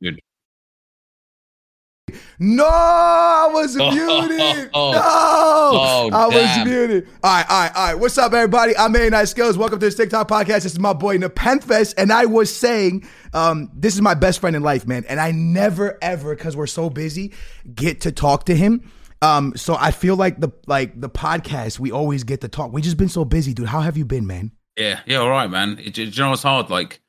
Isn't it? Good. No, I was muted. Oh, no, oh, I was muted. All right, all right, all right. What's up, everybody? I'm Aa9skillz. Welcome to this Stick Talk podcast. This is my boy NepentheZ, and I was saying, um, this is my best friend in life, man. And I never, ever, because we're so busy, get to talk to him. Um, so I feel like the like the podcast, we always get to talk. We just been so busy, dude. How have you been, man? Yeah, yeah, all right, man. It, do you know what's hard? Like,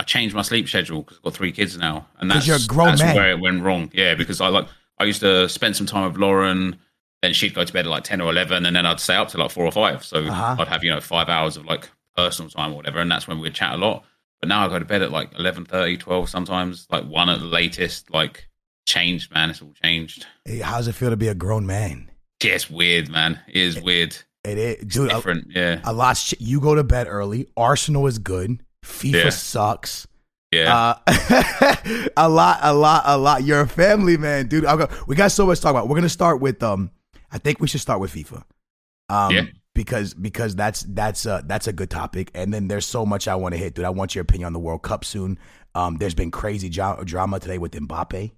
I changed my sleep schedule because I've got three kids now, and that's a that's man. where it went wrong. Yeah, because I like I used to spend some time with Lauren, then she'd go to bed at like ten or eleven, and then I'd stay up till like four or five. So Uh-huh. I'd have you know five hours of like personal time or whatever, and that's when we'd chat a lot. But now I go to bed at like 11, 30, 12 sometimes, like one at the latest. Like changed, man. It's all changed. Hey, how's it feel to be a grown man? Yeah, it's weird, man. It is weird. It is, It's dude. A, different. yeah, a lot. You go to bed early. Arsenal is good. FIFA Yeah. sucks. yeah. Uh, a lot, a lot, a lot. You're a family man, dude. Go, we got so much to talk about. We're gonna start with um. I think we should start with FIFA. Um, Yeah. Because because that's that's uh that's a good topic, and then there's so much I want to hit, dude. I want your opinion on the World Cup soon. Um, there's been crazy dra- drama today with Mbappe.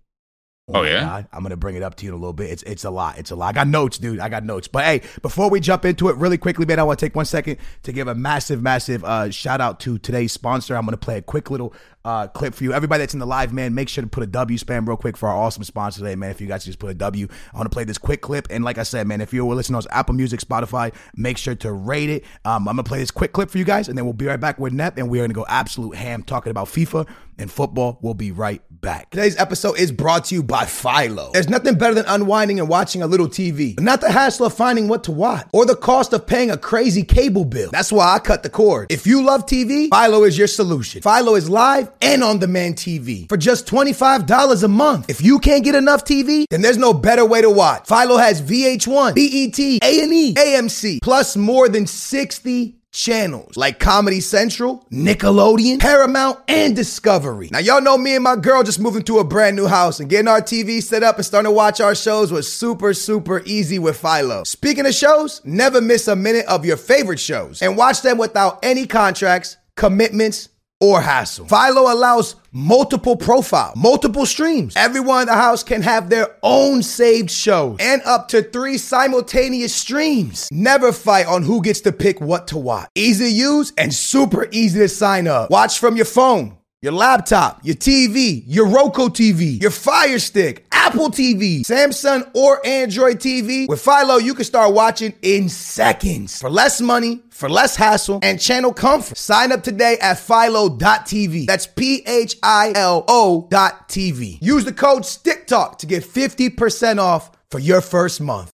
Oh, my yeah? God. I'm gonna bring it up to you in a little bit. It's it's a lot. It's a lot. I got notes, dude. I got notes. But hey, before we jump into it, really quickly, man, I want to take one second to give a massive, massive uh, shout out to today's sponsor. I'm gonna play a quick little uh, clip for you. Everybody that's in the live, man, make sure to put a W spam real quick for our awesome sponsor today, man. If you guys just put a W, I want to play this quick clip. And like I said, man, if you're listening on Apple Music, Spotify, make sure to rate it. Um, I'm gonna play this quick clip for you guys, and then we'll be right back with Nep, and we're gonna go absolute ham talking about FIFA and football. We'll be right back. Today's episode is brought to you by Philo. There's nothing better than unwinding and watching a little TV, not the hassle of finding what to watch or the cost of paying a crazy cable bill. That's why I cut the cord. If you love TV, Philo is your solution. Philo is live and on demand TV for just $25 a month. If you can't get enough TV, then there's no better way to watch. Philo has VH1, BET, A&E, AMC, plus more than 60 channels like Comedy Central, Nickelodeon, Paramount, and Discovery. Now, y'all know me and my girl just moving to a brand new house and getting our TV set up and starting to watch our shows was super, super easy with Philo. Speaking of shows, never miss a minute of your favorite shows and watch them without any contracts, commitments, or hassle. Philo allows multiple profile, multiple streams. Everyone in the house can have their own saved shows and up to three simultaneous streams. Never fight on who gets to pick what to watch. Easy to use and super easy to sign up. Watch from your phone. Your laptop, your TV, your Roku TV, your Fire Stick, Apple TV, Samsung or Android TV. With Philo, you can start watching in seconds for less money, for less hassle, and channel comfort. Sign up today at philo.tv. That's P H I L O dot TV. Use the code STICKTALK to get 50% off for your first month.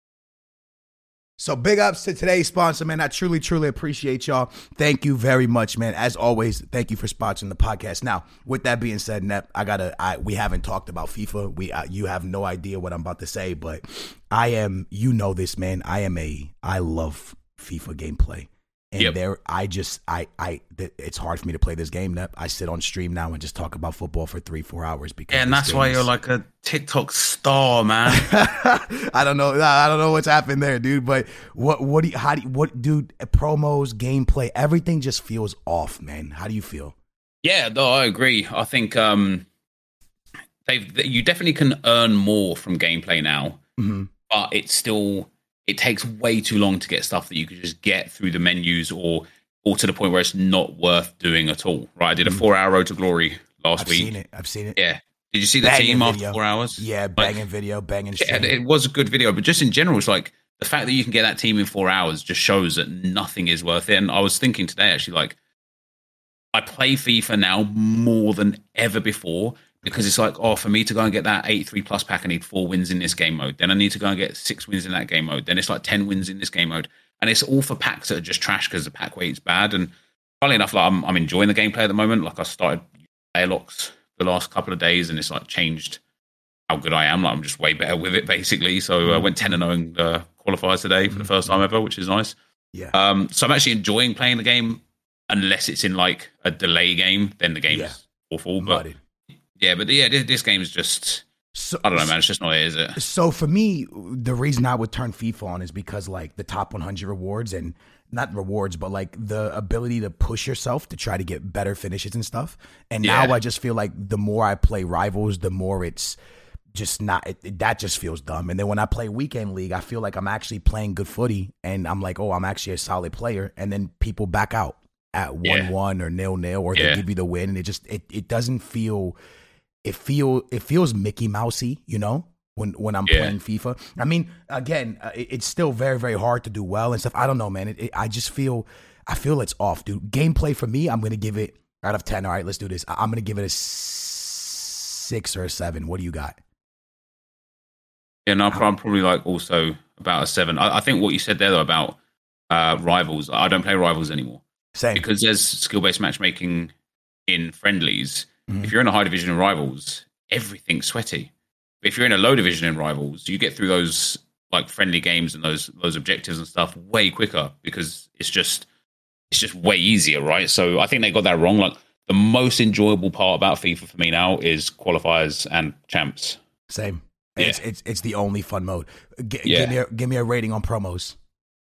So big ups to today's sponsor, man. I truly, truly appreciate y'all. Thank you very much, man. As always, thank you for sponsoring the podcast. Now, with that being said, Nep, I gotta. I we haven't talked about FIFA. We uh, you have no idea what I'm about to say, but I am. You know this, man. I am a. I love FIFA gameplay, And Yep. there, I just, I, I, it's hard for me to play this game. Nep. I sit on stream now and just talk about football for three, four hours because Yeah, and that's why you're like a TikTok star, man. I don't know. I don't know what's happened there, dude. But what, what do you, how do you, what, dude? Promos, gameplay, everything just feels off, man. How do you feel? yeah, no, I agree. I think um, they've you definitely can earn more from gameplay now, hmm but it's still it takes way too long to get stuff that you could just get through the menus or or to the point where it's not worth doing at all. Right? I did a Mhm. four hour road to glory last week. I've seen it. I've seen it. Yeah. Did you see the Banging team after video. four hours? Yeah, banging video, banging Yeah, it was a good video, but just in general, it's like the fact that you can get that team in four hours just shows that nothing is worth it. And I was thinking today, actually, like I play FIFA now more than ever before because it's like, oh, for me to go and get that 83 plus pack, I need four wins in this game mode. Then I need to go and get six wins in that game mode. Then it's like 10 wins in this game mode. And it's all for packs that are just trash because the pack weight's bad. And funnily enough, like I'm, I'm enjoying the gameplay at the moment. Like I started airlocks the last couple of days and it's like changed how good I am. Like I'm just way better with it, basically. So I went 10 and 0 in uh, qualifiers today for the first time ever, which is nice. yeah. Um, so I'm actually enjoying playing the game, unless it's in like a delay game, then the game's Yeah. awful. But. Yeah, but yeah, this, this game is just So, I don't know, man. It's just not it, is it? So for me, the reason I would turn FIFA on is because like the top 100 rewards and not rewards, but like the ability to push yourself to try to get better finishes and stuff. And Yeah. now I just feel like the more I play rivals, the more it's just not it, it- that just feels dumb. And then when I play weekend league, I feel like I'm actually playing good footy, and I'm like, oh, I'm actually a solid player. And then people back out at one Yeah. one or nil nil, or Yeah. they give you the win, and it just it it doesn't feel it feel it feels Mickey Mousey, you know, when when I'm Yeah. playing FIFA. I mean, again, uh, it, it's still very very hard to do well and stuff. I don't know, man. It, it, I just feel I feel it's off, dude. Gameplay for me, I'm gonna give it out of ten. All right, let's do this. I- I'm gonna give it a six or a seven. What do you got? Yeah, no, I'm probably like also about a seven. I, I think what you said there though about uh, rivals, I don't play rivals anymore Same. because there's skill based matchmaking in friendlies. Mhm. If you're in a high division in rivals, everything's sweaty. But if you're in a low division in rivals, you get through those like friendly games and those those objectives and stuff way quicker because it's just it's just way easier, right? So I think they got that wrong. Like the most enjoyable part about FIFA for me now is qualifiers and champs. Same. Yeah. It's it's it's the only fun mode. G- Yeah. Give me a, give me a rating on promos.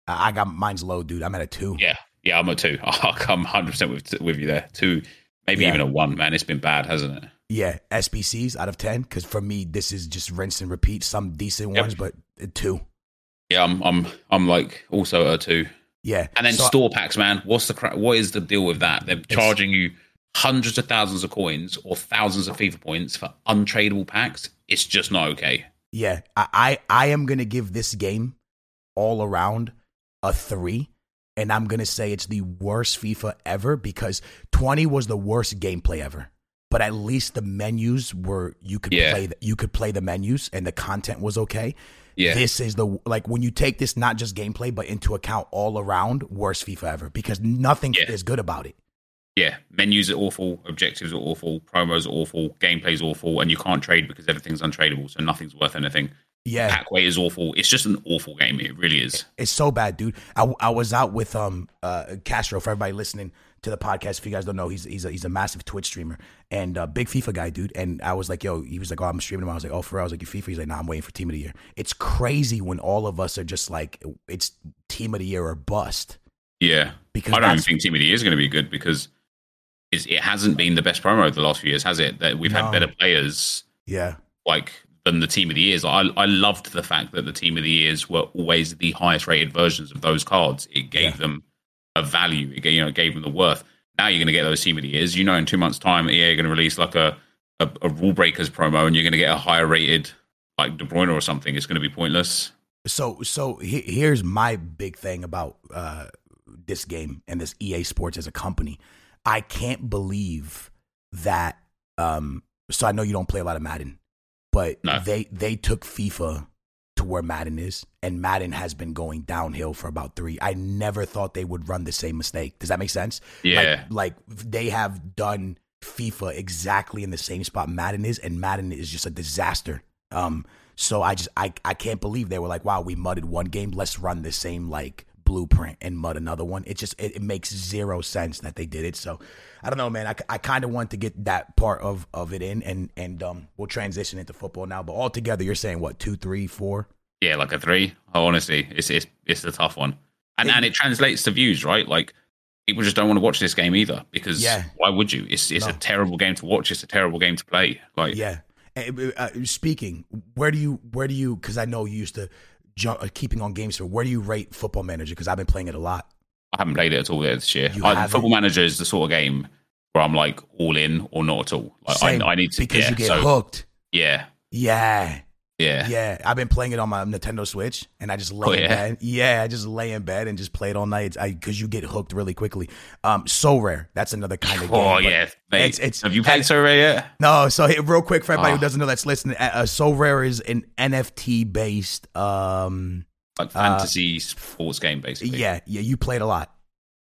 I I got mine's low, dude. I'm at a two. Yeah, yeah, I'm a two. I'll come 100 percent with with you there. Two, maybe Yeah. even a one. Man, it's been bad, hasn't it? Yeah, SBCs out of ten because for me this is just rinse and repeat. Some decent Yep. ones, but two. Yeah, I'm I'm I'm like also a two. Yeah, And then So- store packs, man. What's the cra- what is the deal with that? They're charging you hundreds of thousands of coins or thousands of FIFA points for untradeable packs. It's just not okay. Yeah, I, I I am gonna give this game all around a three, and I'm gonna say it's the worst FIFA ever because 20 was the worst gameplay ever. But at least the menus were you could Yeah. play the, you could play the menus and the content was okay. Yeah, This is the like when you take this not just gameplay but into account all around worst FIFA ever because nothing Yeah. is good about it. yeah. Menus are awful, objectives are awful, promos are awful, gameplay's awful, and you can't trade because everything's untradeable, so nothing's worth anything. Yeah, Pack weight is awful. It's just an awful game. It really is. It's so bad, dude. I, I was out with um uh Castro for everybody listening to the podcast. If you guys don't know, he's he's a, he's a massive Twitch streamer and uh, big FIFA guy, dude. And I was like, yo, he was like, oh, I'm streaming him. I was like, oh, for real? I was like, you FIFA? He's like, nah, I'm waiting for Team of the Year. It's crazy when all of us are just like, it's Team of the Year or bust Yeah. because I don't even think Team of the Year is going to be good because it hasn't been the best promo the last few years, has it? That we've No. had better players yeah, like than the Team of the Years. I, I loved the fact that the Team of the Years were always the highest rated versions of those cards. It gave Yeah. them a value. It gave, you know, it gave them the worth. Now you're going to get those Team of the Years. You know, in two months' time, EA are going to release like a, a, a Rule Breakers promo, and you're going to get a higher rated like De Bruyne or something. It's going to be pointless. So so he, here's my big thing about uh, this game and this EA Sports as a company. I can't believe that. Um, so I know you don't play a lot of Madden, but No. they they took FIFA to where Madden is, and Madden has been going downhill for about three. I never thought they would run the same mistake. Does that make sense? Yeah. Like, like they have done FIFA exactly in the same spot Madden is, and Madden is just a disaster. Um, so I just I I can't believe they were like, wow, we mudded one game. Let's run the same like blueprint and mud another one. It just it, it makes zero sense that they did it. So I don't know, man. I, I kind of want to get that part of of it in, and and um we'll transition into football now. But altogether, you're saying what two, three, four? Yeah, like a three. Oh, honestly, it's it's it's a tough one, and and it translates to views, right? Like people just don't want to watch this game either because Yeah. why would you? It's it's No. a terrible game to watch. It's a terrible game to play. Like Yeah. Uh, uh, speaking, where do you where do you? Because I know you used to jump, uh, keeping on games. For where do you rate Football Manager? Because I've been playing it a lot. I haven't played it at all yet this year. I. Football Manager is the sort of game where I'm like all in or not at all. Like Same, I, I need to because yeah, you get so, hooked. Yeah, Yeah. Yeah, Yeah, I've been playing it on my Nintendo Switch, and I just lay Oh, in yeah? bed. Yeah, I just lay in bed and just play it all night. I because you get hooked really quickly. Um, Sorare. That's another kind of game. Oh yeah, mate. it's- it's- Have you played Sorare yet? No, so hey, real quick for everybody who Oh. doesn't know that's listening, uh, uh, Sorare is an NFT based. Um, Like fantasy sports game, basically. yeah, yeah, you played a lot.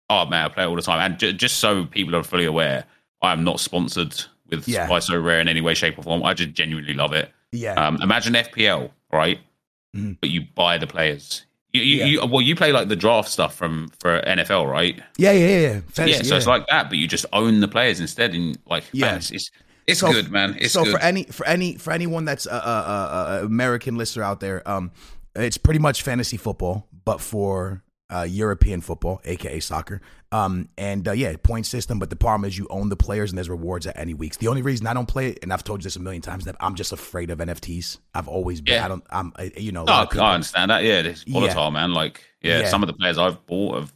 Oh man, I play it all the time. And ju- just so people are fully aware, I am not sponsored with Yeah. by Sorare in any way, shape, or form. I just genuinely love it. Yeah, Um, imagine FPL, right? Mhm. But you buy the players. You, you, Yeah. you, well, you play like the draft stuff from for NFL, right? yeah, yeah, yeah. yeah. Fantasy, yeah, so it's like that, but you just own the players instead. And like, Yeah. man, it's it's, it's So- good, man. It's so good. for any for any for anyone that's a, a, a, a American listener out there, um, it's pretty much fantasy football, but for uh, European football, aka soccer. Um, and uh, yeah, point system. But the problem is you own the players and there's rewards at any weeks. The only reason I don't play it, and I've told you this a million times, that I'm just afraid of NFTs. I've always been. Yeah. I don't. I'm. You know. Oh, lot of people- I understand that. Yeah, it's volatile, man. Like, yeah, Yeah. some of the players I've bought have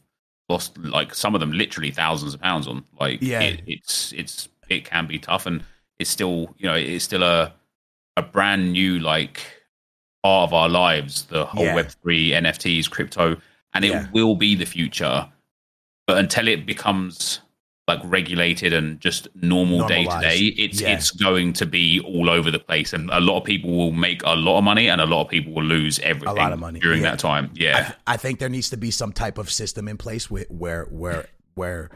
lost, like, some of them literally thousands of pounds on. Like, Yeah. it, it's it's it can be tough, and it's still, you know, it's still a a brand new like part of our lives. The whole Yeah. Web three, NFTs, crypto, and it Yeah. will be the future. But until it becomes like regulated and just normal day to day, it's Yeah. it's going to be all over the place, and a lot of people will make a lot of money, and a lot of people will lose everything A lot of money, during yeah. that time. I, Yeah, th- I think there needs to be some type of system in place where where where where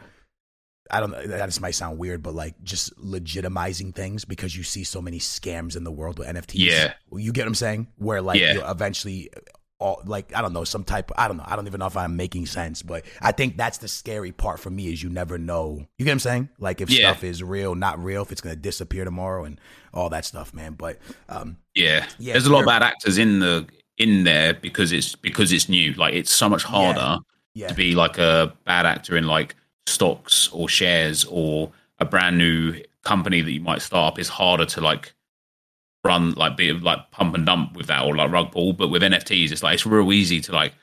I don't know. That just might sound weird, but like just legitimizing things because you see so many scams in the world with NFTs. Yeah. you get what I'm saying? Where like Yeah. eventually, all like I don't know, some type. I don't know. I don't even know if I'm making sense, but I think that's the scary part for me is you never know. You get what I'm saying? Like if Yeah. stuff is real, not real, if it's gonna disappear tomorrow, and all that stuff, man. But um, yeah. Yeah, There's a lot of bad actors in the in there because it's because it's new. Like it's so much harder yeah, to be like a bad actor in like stocks or shares or a brand new company that you might start up is harder to like run like be like pump and dump with that or like rug pull. But with nfts it's like it's real easy to like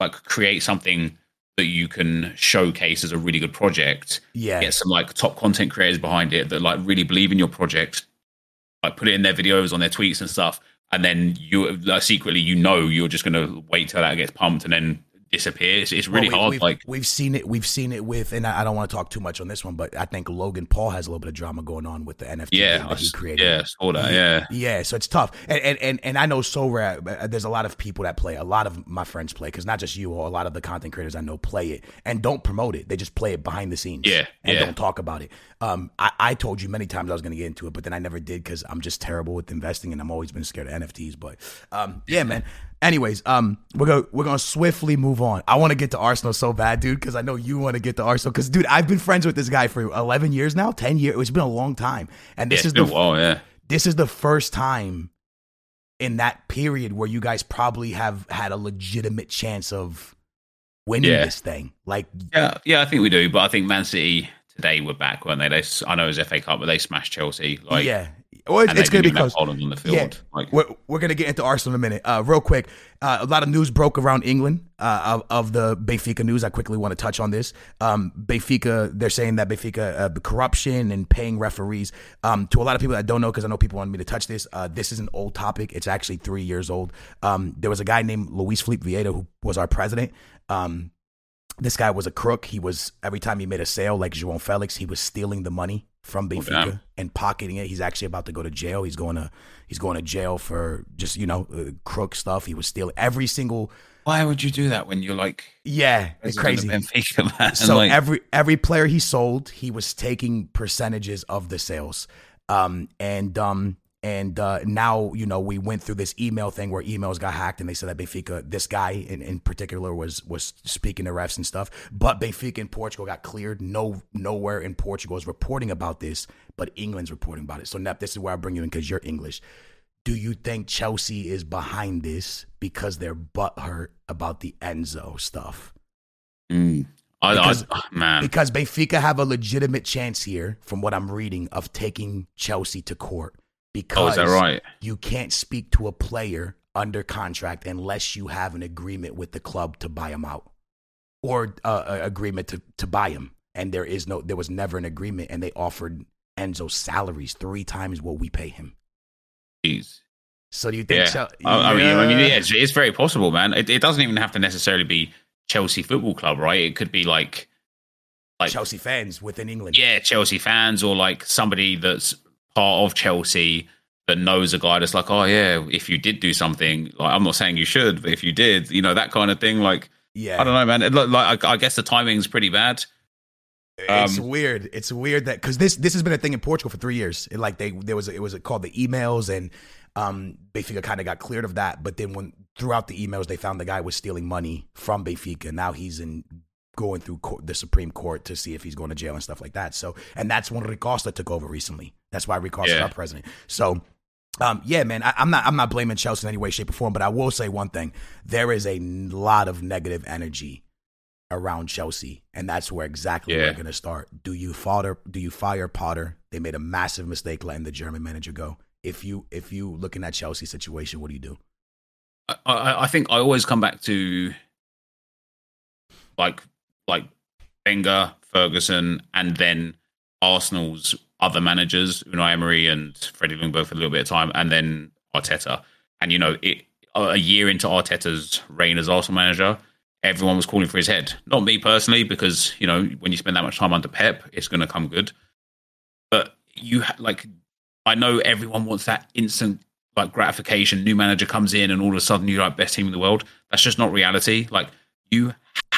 like create something that you can showcase as a really good project yeah, get some like top content creators behind it that like really believe in your project like put it in their videos on their tweets and stuff and then you like secretly you know you're just going to wait till that gets pumped and then disappear it's, it's really Well, we- hard We've, like we've seen it. We've seen it with, and I, I don't want to talk too much on this one, but I think Logan Paul has a little bit of drama going on with the NFT yeah that he created. yeah saw that yeah Yeah, so it's tough, and and and, and I know Sorare. uh, There's a lot of people that play. A lot of my friends play because not just you, or a lot of the content creators I know play it and don't promote it. They just play it behind the scenes. Yeah, and yeah. don't talk about it. Um, I, I told you many times I was going to get into it, but then I never did because I'm just terrible with investing, and I'm always been scared of NFTs. But um, yeah, man. Anyways, um, we're gonna we're gonna swiftly move on. I want to get to Arsenal so bad, dude, because I know you want to get to Arsenal. Because, dude, I've been friends with this guy for 11 years now, 10 years. It's been a long time, and this it's is the while yeah this is the first time in that period where you guys probably have had a legitimate chance of winning Yeah. this thing. Like, yeah yeah i think we do but i think man city today were back weren't they they i know it was fa cup but they smashed chelsea like yeah, well, it's, it's going to be didn't even have close. Haaland on the field Yeah, like we're, we're going to get into Arsenal in a minute. Uh, real quick, uh, a lot of news broke around England uh, of, of the Benfica news. I quickly want to touch on this. Um, Benfica, they're saying that Benfica, uh, the corruption and paying referees. Um, to a lot of people that don't know, because I know people want me to touch this, uh, this is an old topic. It's actually three years old. Um, there was a guy named Luis Felipe Vieira who was our president. Um, this guy was a crook. He was every time he made a sale, like João Felix, he was stealing the money from Benfica damn. and pocketing it. He's actually about to go to jail. He's going to he's going to jail for just you know uh, crook stuff. He was stealing every single why would you do that when you're like yeah, it's crazy. Benfica, man? So like, every every player he sold, he was taking percentages of the sales. Um and um And uh, now, you know, we went through this email thing where emails got hacked, and they said that Benfica, this guy in, in particular, was was speaking to refs and stuff. But Benfica in Portugal got cleared. No, nowhere in Portugal is reporting about this, but England's reporting about it. So, Nep, this is where I bring you in because you're English. Do you think Chelsea is behind this because they're butthurt about the Enzo stuff? Mm. I, Because- I, man, Because Benfica have a legitimate chance here, from what I'm reading, of taking Chelsea to court. Oh, Because is that right? you can't speak to a player under contract unless you have an agreement with the club to buy him out or uh, an agreement to, to buy him. And there is no, there was never an agreement, and they offered Enzo salaries three times what we pay him. Jeez. So do you think? Yeah. Chel- I, I mean, I mean, yeah, it's, it's very possible, man. It, it doesn't even have to necessarily be Chelsea Football Club, right? It could be like, like Chelsea fans within England. yeah, Chelsea fans or like somebody that's part of Chelsea that knows a guy that's like, oh yeah, if you did do something, like I'm not saying you should, but if you did, you know, that kind of thing. Like, yeah. I don't know, man. It, like, I, I guess the timing's pretty bad. It's Um, weird. It's weird that because this this has been a thing in Portugal for three years. It, like they there was it was called the emails and um Benfica kind of got cleared of that. But then when throughout the emails they found the guy was stealing money from Benfica. Now he's in going through court, the Supreme Court to see if he's going to jail and stuff like that. So and that's when Rui Costa took over recently. That's why Rui Costa Yeah. our president. So. Um, yeah, man, I, I'm not. I'm not blaming Chelsea in any way, shape, or form. But I will say one thing: there is a lot of negative energy around Chelsea, and that's where exactly Yeah. we're going to start. Do you fire? Do you fire Potter? They made a massive mistake letting the German manager go. If you if you looking at Chelsea situation, what do you do? I, I, I think I always come back to like like Wenger, Ferguson, and then Arsenal's other managers, Unai Emery and Freddie Ljungberg for a little bit of time, and then Arteta. And you know, it a year into Arteta's reign as Arsenal manager, everyone was calling for his head. Not me personally, because you know, when you spend that much time under Pep, it's going to come good. But you ha- like, I know everyone wants that instant like gratification. New manager comes in, and all of a sudden you're like best team in the world. That's just not reality. Like you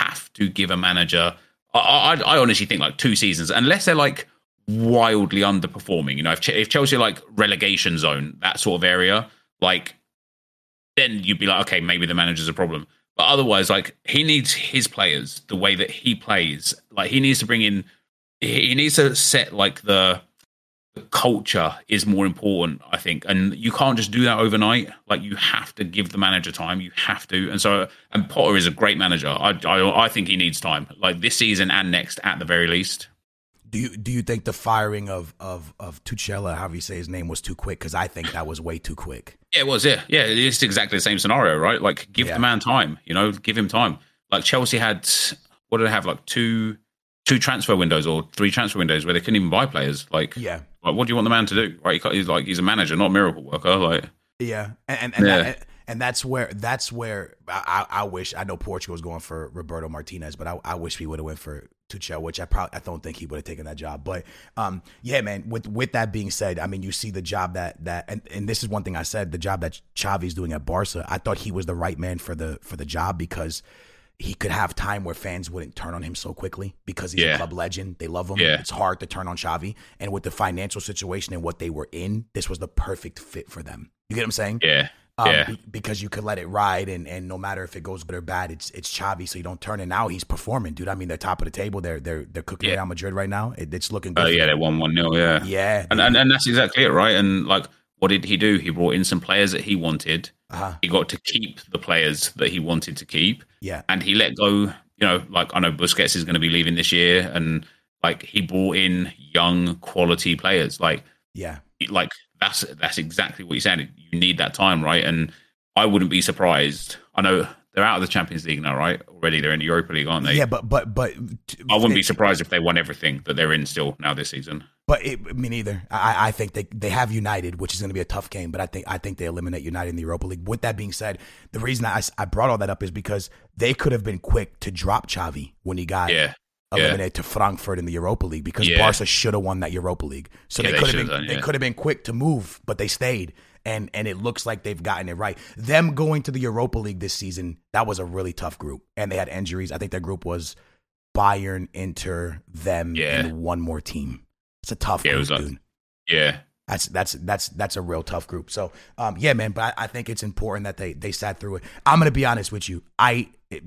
have to give a manager. I, I, I honestly think like two seasons, unless they're like wildly underperforming. You know, if, if Chelsea like relegation zone, that sort of area, like then you'd be like, okay, maybe the manager's a problem. But otherwise, like he needs his players the way that he plays. Like he needs to bring in, he needs to set like the culture is more important, I think, and you can't just do that overnight. Like you have to give the manager time. You have to, and so and Potter is a great manager. I I, I think he needs time, like this season and next at the very least. Do you do you think the firing of of of Tuchel, however you say his name, was too quick? Because I think that was way too quick. Yeah, it was. Yeah, yeah. It's exactly the same scenario, right? Like, give Yeah. the man time. You know, give him time. Like Chelsea had, what did they have? Like two, two transfer windows or three transfer windows where they couldn't even buy players. Like, Yeah, like what do you want the man to do? Right? He He's like he's a manager, not a miracle worker. Like, Yeah, and and and, Yeah. that- and that's where that's where I, I I wish I know Portugal was going for Roberto Martinez, but I, I wish we would have went for Tuchel, which I probably I don't think he would have taken that job. But um, yeah, man. With with that being said, I mean, you see the job that that and, and this is one thing I said, the job that Xavi's doing at Barca. I thought he was the right man for the for the job because he could have time where fans wouldn't turn on him so quickly because he's Yeah. a club legend. They love him. Yeah. It's hard to turn on Xavi. And with the financial situation and what they were in, this was the perfect fit for them. You get what I'm saying? yeah, Um, yeah, be- because you could let it ride, and, and no matter if it goes good or bad, it's it's Xavi, so you don't turn it. Now he's performing, dude. I mean, they're top of the table. They're they're they're cooking Yeah. Real Madrid right now. It, it's looking good. oh yeah, they won one 0 Yeah, yeah, and, and and that's exactly it, right? And like, what did he do? He brought in some players that he wanted. uh-huh. He got to keep the players that he wanted to keep. yeah, and he let go. You know, like I know Busquets is going to be leaving this year, and like he brought in young quality players. Like, yeah, like that's that's exactly what you said. You need that time, right? And I wouldn't be surprised. I know they're out of the Champions League now, right? Already, they're in the Europa League, aren't they? yeah. But but but I wouldn't be surprised if they won everything that they're in still now this season. But it, me neither. I, I think they they have United, which is going to be a tough game. But I think I think they eliminate United in the Europa League. With that being said, the reason I, I brought all that up is because they could have been quick to drop Xavi when he got Yeah, eliminated to Frankfurt in the Europa League because Yeah. Barca should have won that Europa League. So Yeah, they they could have been done, they could have been quick to move, but they stayed. And and it looks like they've gotten it right. Them going to the Europa League this season, that was a really tough group. And they had injuries. I think their group was Bayern, Inter, them, Yeah. and one more team. It's a tough Yeah, it group, was like- dude. yeah. That's that's that's that's a real tough group. So um, yeah, man. But I, I, think it's important that they they sat through it. I'm gonna be honest with you. I it,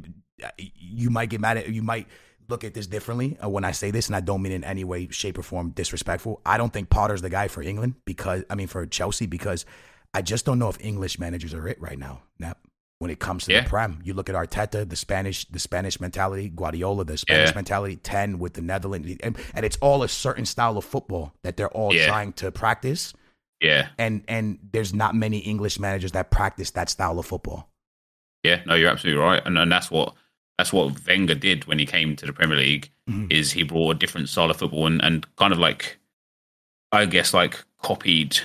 you might get mad at you might look at this differently uh, when I say this, and I don't mean in any way, shape, or form disrespectful. I don't think Potter's the guy for England because I mean for Chelsea because I just don't know if English managers are it right now. Nep when it comes to yeah. the prem. You look at Arteta, the Spanish, the Spanish mentality, Guardiola, the Spanish yeah. mentality, ten with the Netherlands, and, and, it's all a certain style of football that they're all yeah. trying to practice. Yeah, and and there's not many English managers that practice that style of football. Yeah, no, you're absolutely right, and and that's what that's what Wenger did when he came to the Premier League. Mm-hmm. Is he brought a different style of football and and kind of like, I guess like copied,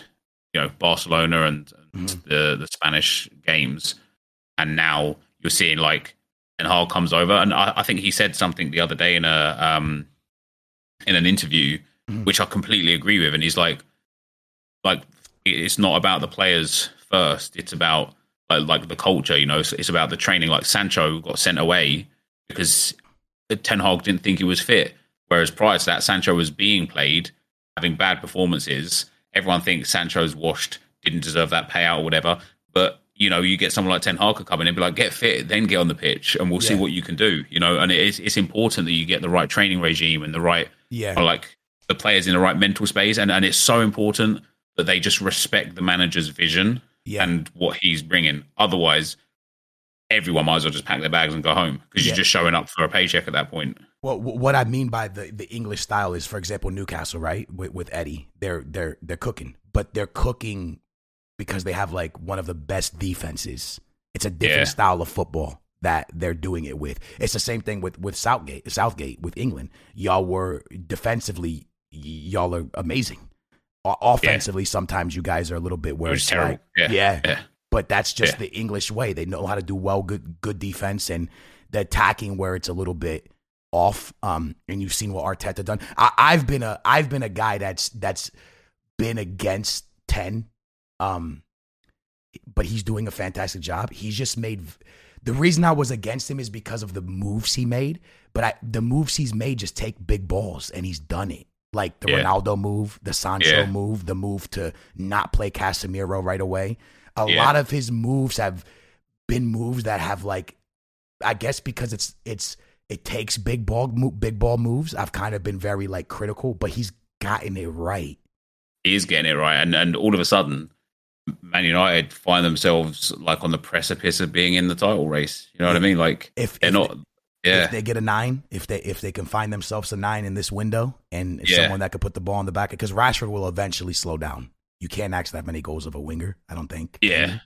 you know, Barcelona and, and mm-hmm. the the Spanish games and now you're seeing like Ten Hag comes over, and I, I, think he said something the other day in a um, in an interview, mm-hmm. which I completely agree with, and he's like, like it's not about the players first; it's about like, like the culture. You know, it's, it's about the training. Like Sancho got sent away because Ten Hag didn't think he was fit, whereas prior to that, Sancho was being played, having bad performances. Everyone thinks Sancho's washed, didn't deserve that payout or whatever, but you know, you get someone like Ten Hag coming in and be like, get fit, then get on the pitch, and we'll yeah. see what you can do. You know, and it's it's important that you get the right training regime and the right, yeah, like the players in the right mental space, and and it's so important that they just respect the manager's vision yeah. and what he's bringing. Otherwise, everyone might as well just pack their bags and go home because yeah. you're just showing up for a paycheck at that point. Well, what I mean by the, the English style is, for example, Newcastle, right? With, with Eddie, they're they're they're cooking, but they're cooking because they have like one of the best defenses. It's a different yeah. style of football that they're doing it with. It's the same thing with with Southgate, Southgate with England. Y'all were defensively, y'all are amazing. offensively, yeah. sometimes you guys are a little bit it's like, yeah. yeah. yeah. But that's just the English way. They know how to do well, good good defense, and the attacking where it's a little bit off. Um, and you've seen what Arteta done. I, I've been a I've been a guy that's that's been against ten um, but he's doing a fantastic job. He's just made the reason I was against him is because of the moves he made. But I, the moves he's made just take big balls, and he's done it. Like the yeah. Ronaldo move, the Sancho yeah. move, the move to not play Casemiro right away. A yeah. lot of his moves have been moves that have like, I guess because it's it's it takes big ball big ball moves. I've kind of been very like critical, but he's gotten it right. He's getting it right, and and all of a sudden Man United find themselves like on the precipice of being in the title race. You know what I mean? Like if they're if not. Yeah. If they get a nine, if they if they can find themselves a nine in this window, and yeah. someone that could put the ball in the back, because Rashford will eventually slow down. You can't ask that many goals of a winger. I don't think. Yeah.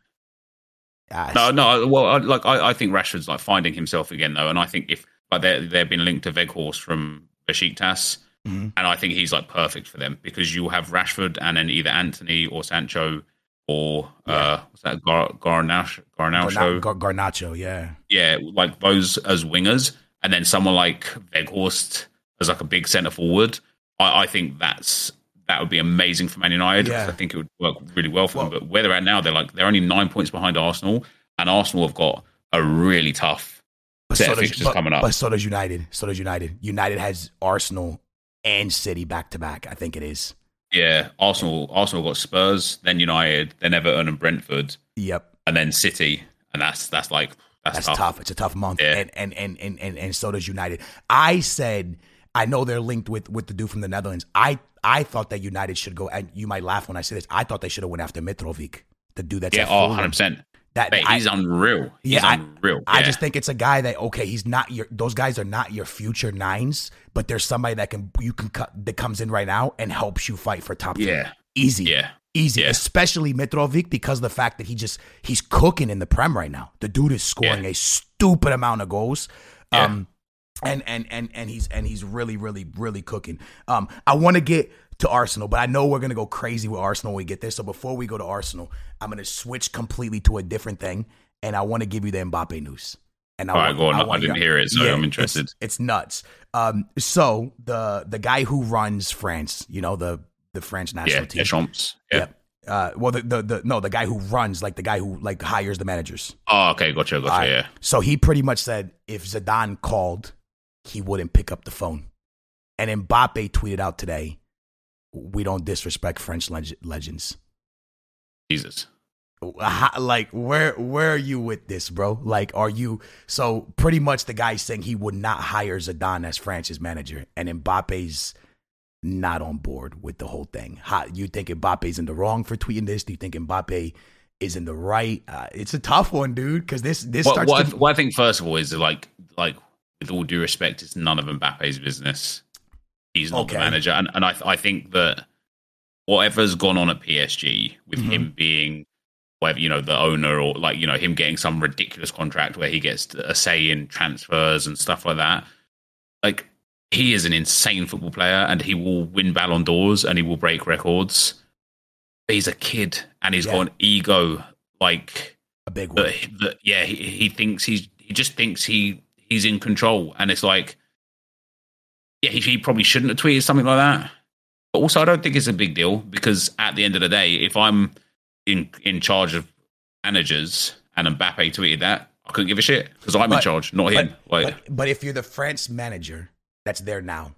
Uh, no, no. Well, like I, I think Rashford's like finding himself again though, and I think if like they they've been linked to Weghorst from Besiktas, mm-hmm. and I think he's like perfect for them because you'll have Rashford and then either Antony or Sancho or yeah. uh, what's that Gar- Garnacho? Garnacho, Gar- Garnacho, yeah, yeah, like those as wingers, and then someone like Weghorst as like a big centre forward. I, I think that's that would be amazing for Man United. Yeah. I think it would work really well for well, them. But where they're at now, they're like they're only nine points behind Arsenal, and Arsenal have got a really tough set so of fixtures but, coming up. But so does United. So does United. United has Arsenal and City back to back. I think it is. Yeah, Arsenal. Arsenal got Spurs, then United, then Everton and Brentford. Yep, and then City, and that's that's like that's, that's tough. tough. It's a tough month, yeah. and, and, and and and and so does United. I said I know they're linked with with the dude from the Netherlands. I I thought that United should go, and you might laugh when I say this. I thought they should have went after Mitrovic, the dude that's yeah, oh, 100 percent. That Mate, he's I, unreal. He's yeah, unreal. I, yeah. I just think it's a guy that okay, he's not your. Those guys are not your future nines, but there's somebody that can you can cut that comes in right now and helps you fight for top. Yeah, easy. Yeah, easy. Yeah. Especially Mitrovic because of the fact that he just he's cooking in the prem right now. The dude is scoring yeah. a stupid amount of goals. Um, and and and and he's and he's really really really cooking. Um, I want to get to Arsenal, but I know we're gonna go crazy with Arsenal when we get there. So before we go to Arsenal, I'm gonna switch completely to a different thing, and I want to give you the Mbappe news. And I, All right, go on. I, I didn't hear it, so yeah, I'm interested. It's, it's, nuts. Um, so the the guy who runs France, you know the the French national yeah, team, Deschamps. Yeah. Yep. Uh, well, the, the the no, the guy who runs, like the guy who like hires the managers. Oh, okay, gotcha, gotcha. Right. Yeah. So he pretty much said if Zidane called, he wouldn't pick up the phone. And Mbappe tweeted out today, we don't disrespect French leg- legends. Jesus. How, like where where are you with this, bro? Like, are you so pretty much the guy saying he would not hire Zidane as France's manager, and Mbappe's not on board with the whole thing. How you think Mbappe's in the wrong for tweeting this? Do you think Mbappe is in the right? Uh, it's a tough one, dude. Because this this What, starts. what, to, I, what I think first of all is like like with all due respect, it's none of Mbappe's business. He's not Okay. the manager, and and I I think that whatever's gone on at PSG with Mhm. him being whether you know the owner or like you know him getting some ridiculous contract where he gets a say in transfers and stuff like that. Like he is an insane football player, and he will win Ballon d'Ors and he will break records. But he's a kid, and he's Yeah. got an ego like a big one. that, that yeah, he, he thinks he's he just thinks he he's in control, and it's like, yeah, he, he probably shouldn't have tweeted something like that. But also, I don't think it's a big deal because at the end of the day, if I'm in in charge of managers and Mbappe tweeted that, I couldn't give a shit because I'm in charge, not him. But, Like, but but if you're the France manager that's there now,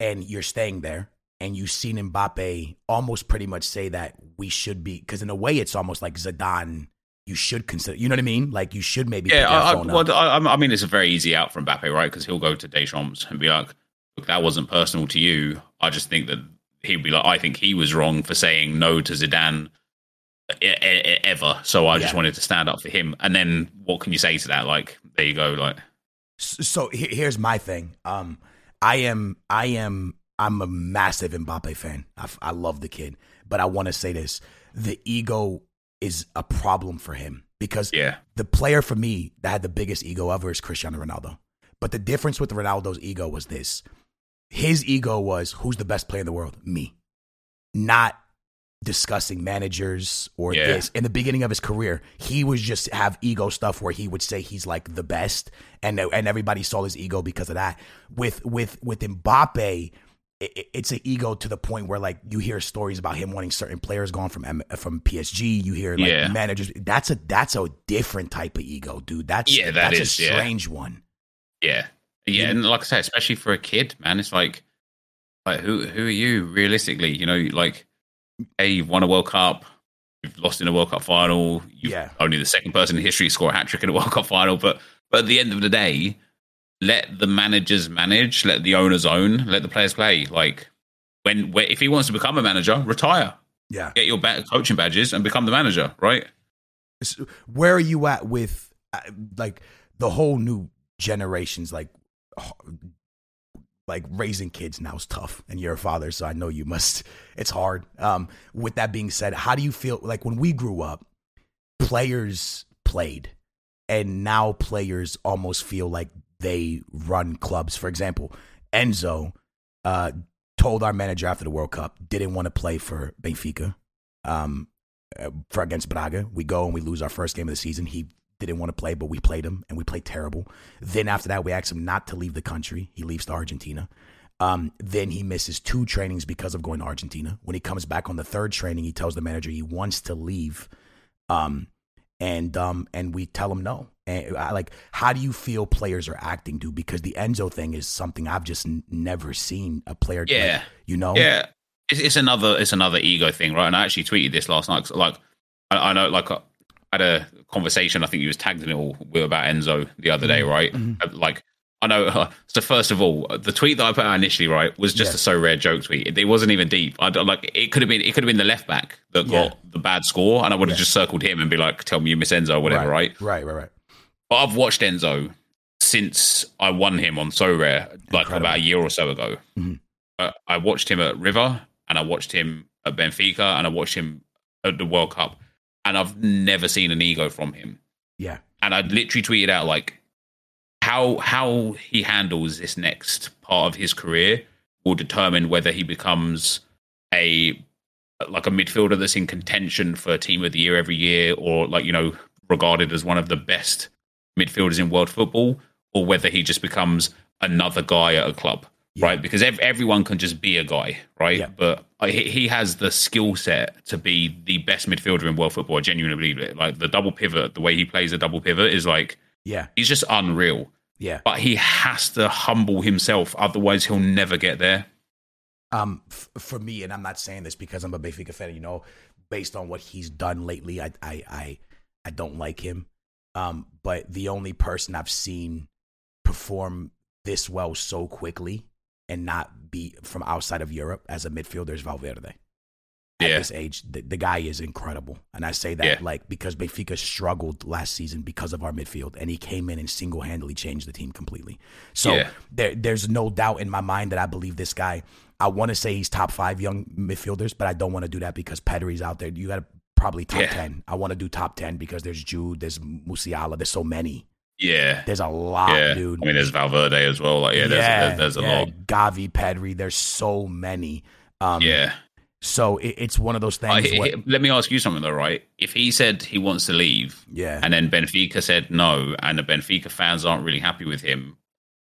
and you're staying there, and you've seen Mbappe almost pretty much say that we should be, because in a way it's almost like Zidane. You should consider, you know what I mean? Like you should maybe. yeah, I, I, up. well, I, I mean, it's a very easy out for Mbappe, right? Because he'll go to Deschamps and be like, "Look, that wasn't personal to you. I just think that he'd be like, I think he was wrong for saying no to Zidane ever. So I just Yeah. wanted to stand up for him. And then what can you say to that? Like, there you go. Like, so here's my thing. Um, I am, I am, I'm a massive Mbappe fan. I love the kid, but I want to say this: the ego is a problem for him because yeah, the player for me that had the biggest ego ever is Cristiano Ronaldo. But the difference with Ronaldo's ego was this: his ego was who's the best player in the world, me, not discussing managers or Yeah. this. In the beginning of his career, he was just have ego stuff where he would say he's like the best, and and everybody saw his ego because of that. With with with Mbappe. it- It's an ego to the point where, like, you hear stories about him wanting certain players gone from M- from PSG. You hear like Yeah. managers. That's a that's a different type of ego, dude. That's Yeah, that that's is, a yeah. strange one. yeah, yeah. And like I said, especially for a kid, man, it's like, like who who are you realistically? You know, like, hey, you've won a World Cup. You've lost in a World Cup final. You've Yeah. only the second person in history to score a hat trick in a World Cup final. But but at the end of the day, let the managers manage, let the owners own, let the players play. Like when, when if he wants to become a manager, retire, Yeah. get your ba- coaching badges, and become the manager. Right? S- Where are you at with uh, like the whole new generations? Like, like raising kids now is tough, and you're a father, so I know you must. It's hard. Um, with that being said, how do you feel? Like when we grew up, players played, and now players almost feel like they run clubs. For example, Enzo uh, told our manager after the World Cup didn't want to play for Benfica. Um, uh, for against Braga. We go and we lose our first game of the season. He didn't want to play, but we played him and we played terrible. Then after that, we asked him not to leave the country. He leaves to Argentina. Um, then he misses two trainings because of going to Argentina. When he comes back on the third training, he tells the manager he wants to leave. Um, and um, and we tell him no. And I, like, how do you feel players are acting, dude? Because the Enzo thing is something I've just n- never seen a player. Yeah. you know. Yeah, it's, it's another it's another ego thing, right? And I actually tweeted this last night. 'cause, like, I, I know, like, I had a conversation. I think you was tagged in it all with about Enzo the other day, right? Mhm. Uh, Like, I know. Uh, so first of all, the tweet that I put out initially, right, was just Yeah. a Sorare joke tweet. It, it wasn't even deep. I don't- like it could have been. It could have been the left back that Yeah. got the bad score, and I would have Yeah. just circled him and be like, "Tell me you miss Enzo, or whatever." Right? Right. Right. Right. But I've watched Enzo since I won him on Sorare, like Incredible. about a year or so ago. Mhm. Uh, I watched him at River, and I watched him at Benfica, and I watched him at the World Cup, and I've never seen an ego from him. Yeah. And I literally tweeted out like how how he handles this next part of his career will determine whether he becomes a like a midfielder that's in contention for team of the year every year or like you know regarded as one of the best midfielders in world football or whether he just becomes another guy at a club Yeah. right because ev- everyone can just be a guy right Yeah. but uh, he he has the skill set to be the best midfielder in world football i genuinely believe it like the double pivot the way he plays a double pivot is like Yeah. he's just unreal Yeah. but he has to humble himself otherwise he'll never get there Um, f- for me, and I'm not saying this because I'm a Benfica fan. You know, based on what he's done lately, I I I, I don't like him. Um, but the only person I've seen perform this well so quickly and not be from outside of Europe as a midfielder is Valverde. At Yeah. this age, the, the guy is incredible, and I say that Yeah. like because Benfica struggled last season because of our midfield, and he came in and single handedly changed the team completely. So Yeah. there, there's no doubt in my mind that I believe this guy. I want to say he's top five young midfielders, but I don't want to do that because Pedri's out there. You got to probably top Yeah. ten. I want to do top ten because there's Jude, there's Musiala, there's so many. Yeah. There's a lot, yeah. dude. I mean, there's Valverde as well. Like, yeah, there's, there's, there's a yeah. lot. Gavi, Pedri, there's so many. Um, Yeah. So it, it's one of those Uh, things. where, let me ask you something though, right? If he said he wants to leave, yeah. and then Benfica said no, and the Benfica fans aren't really happy with him,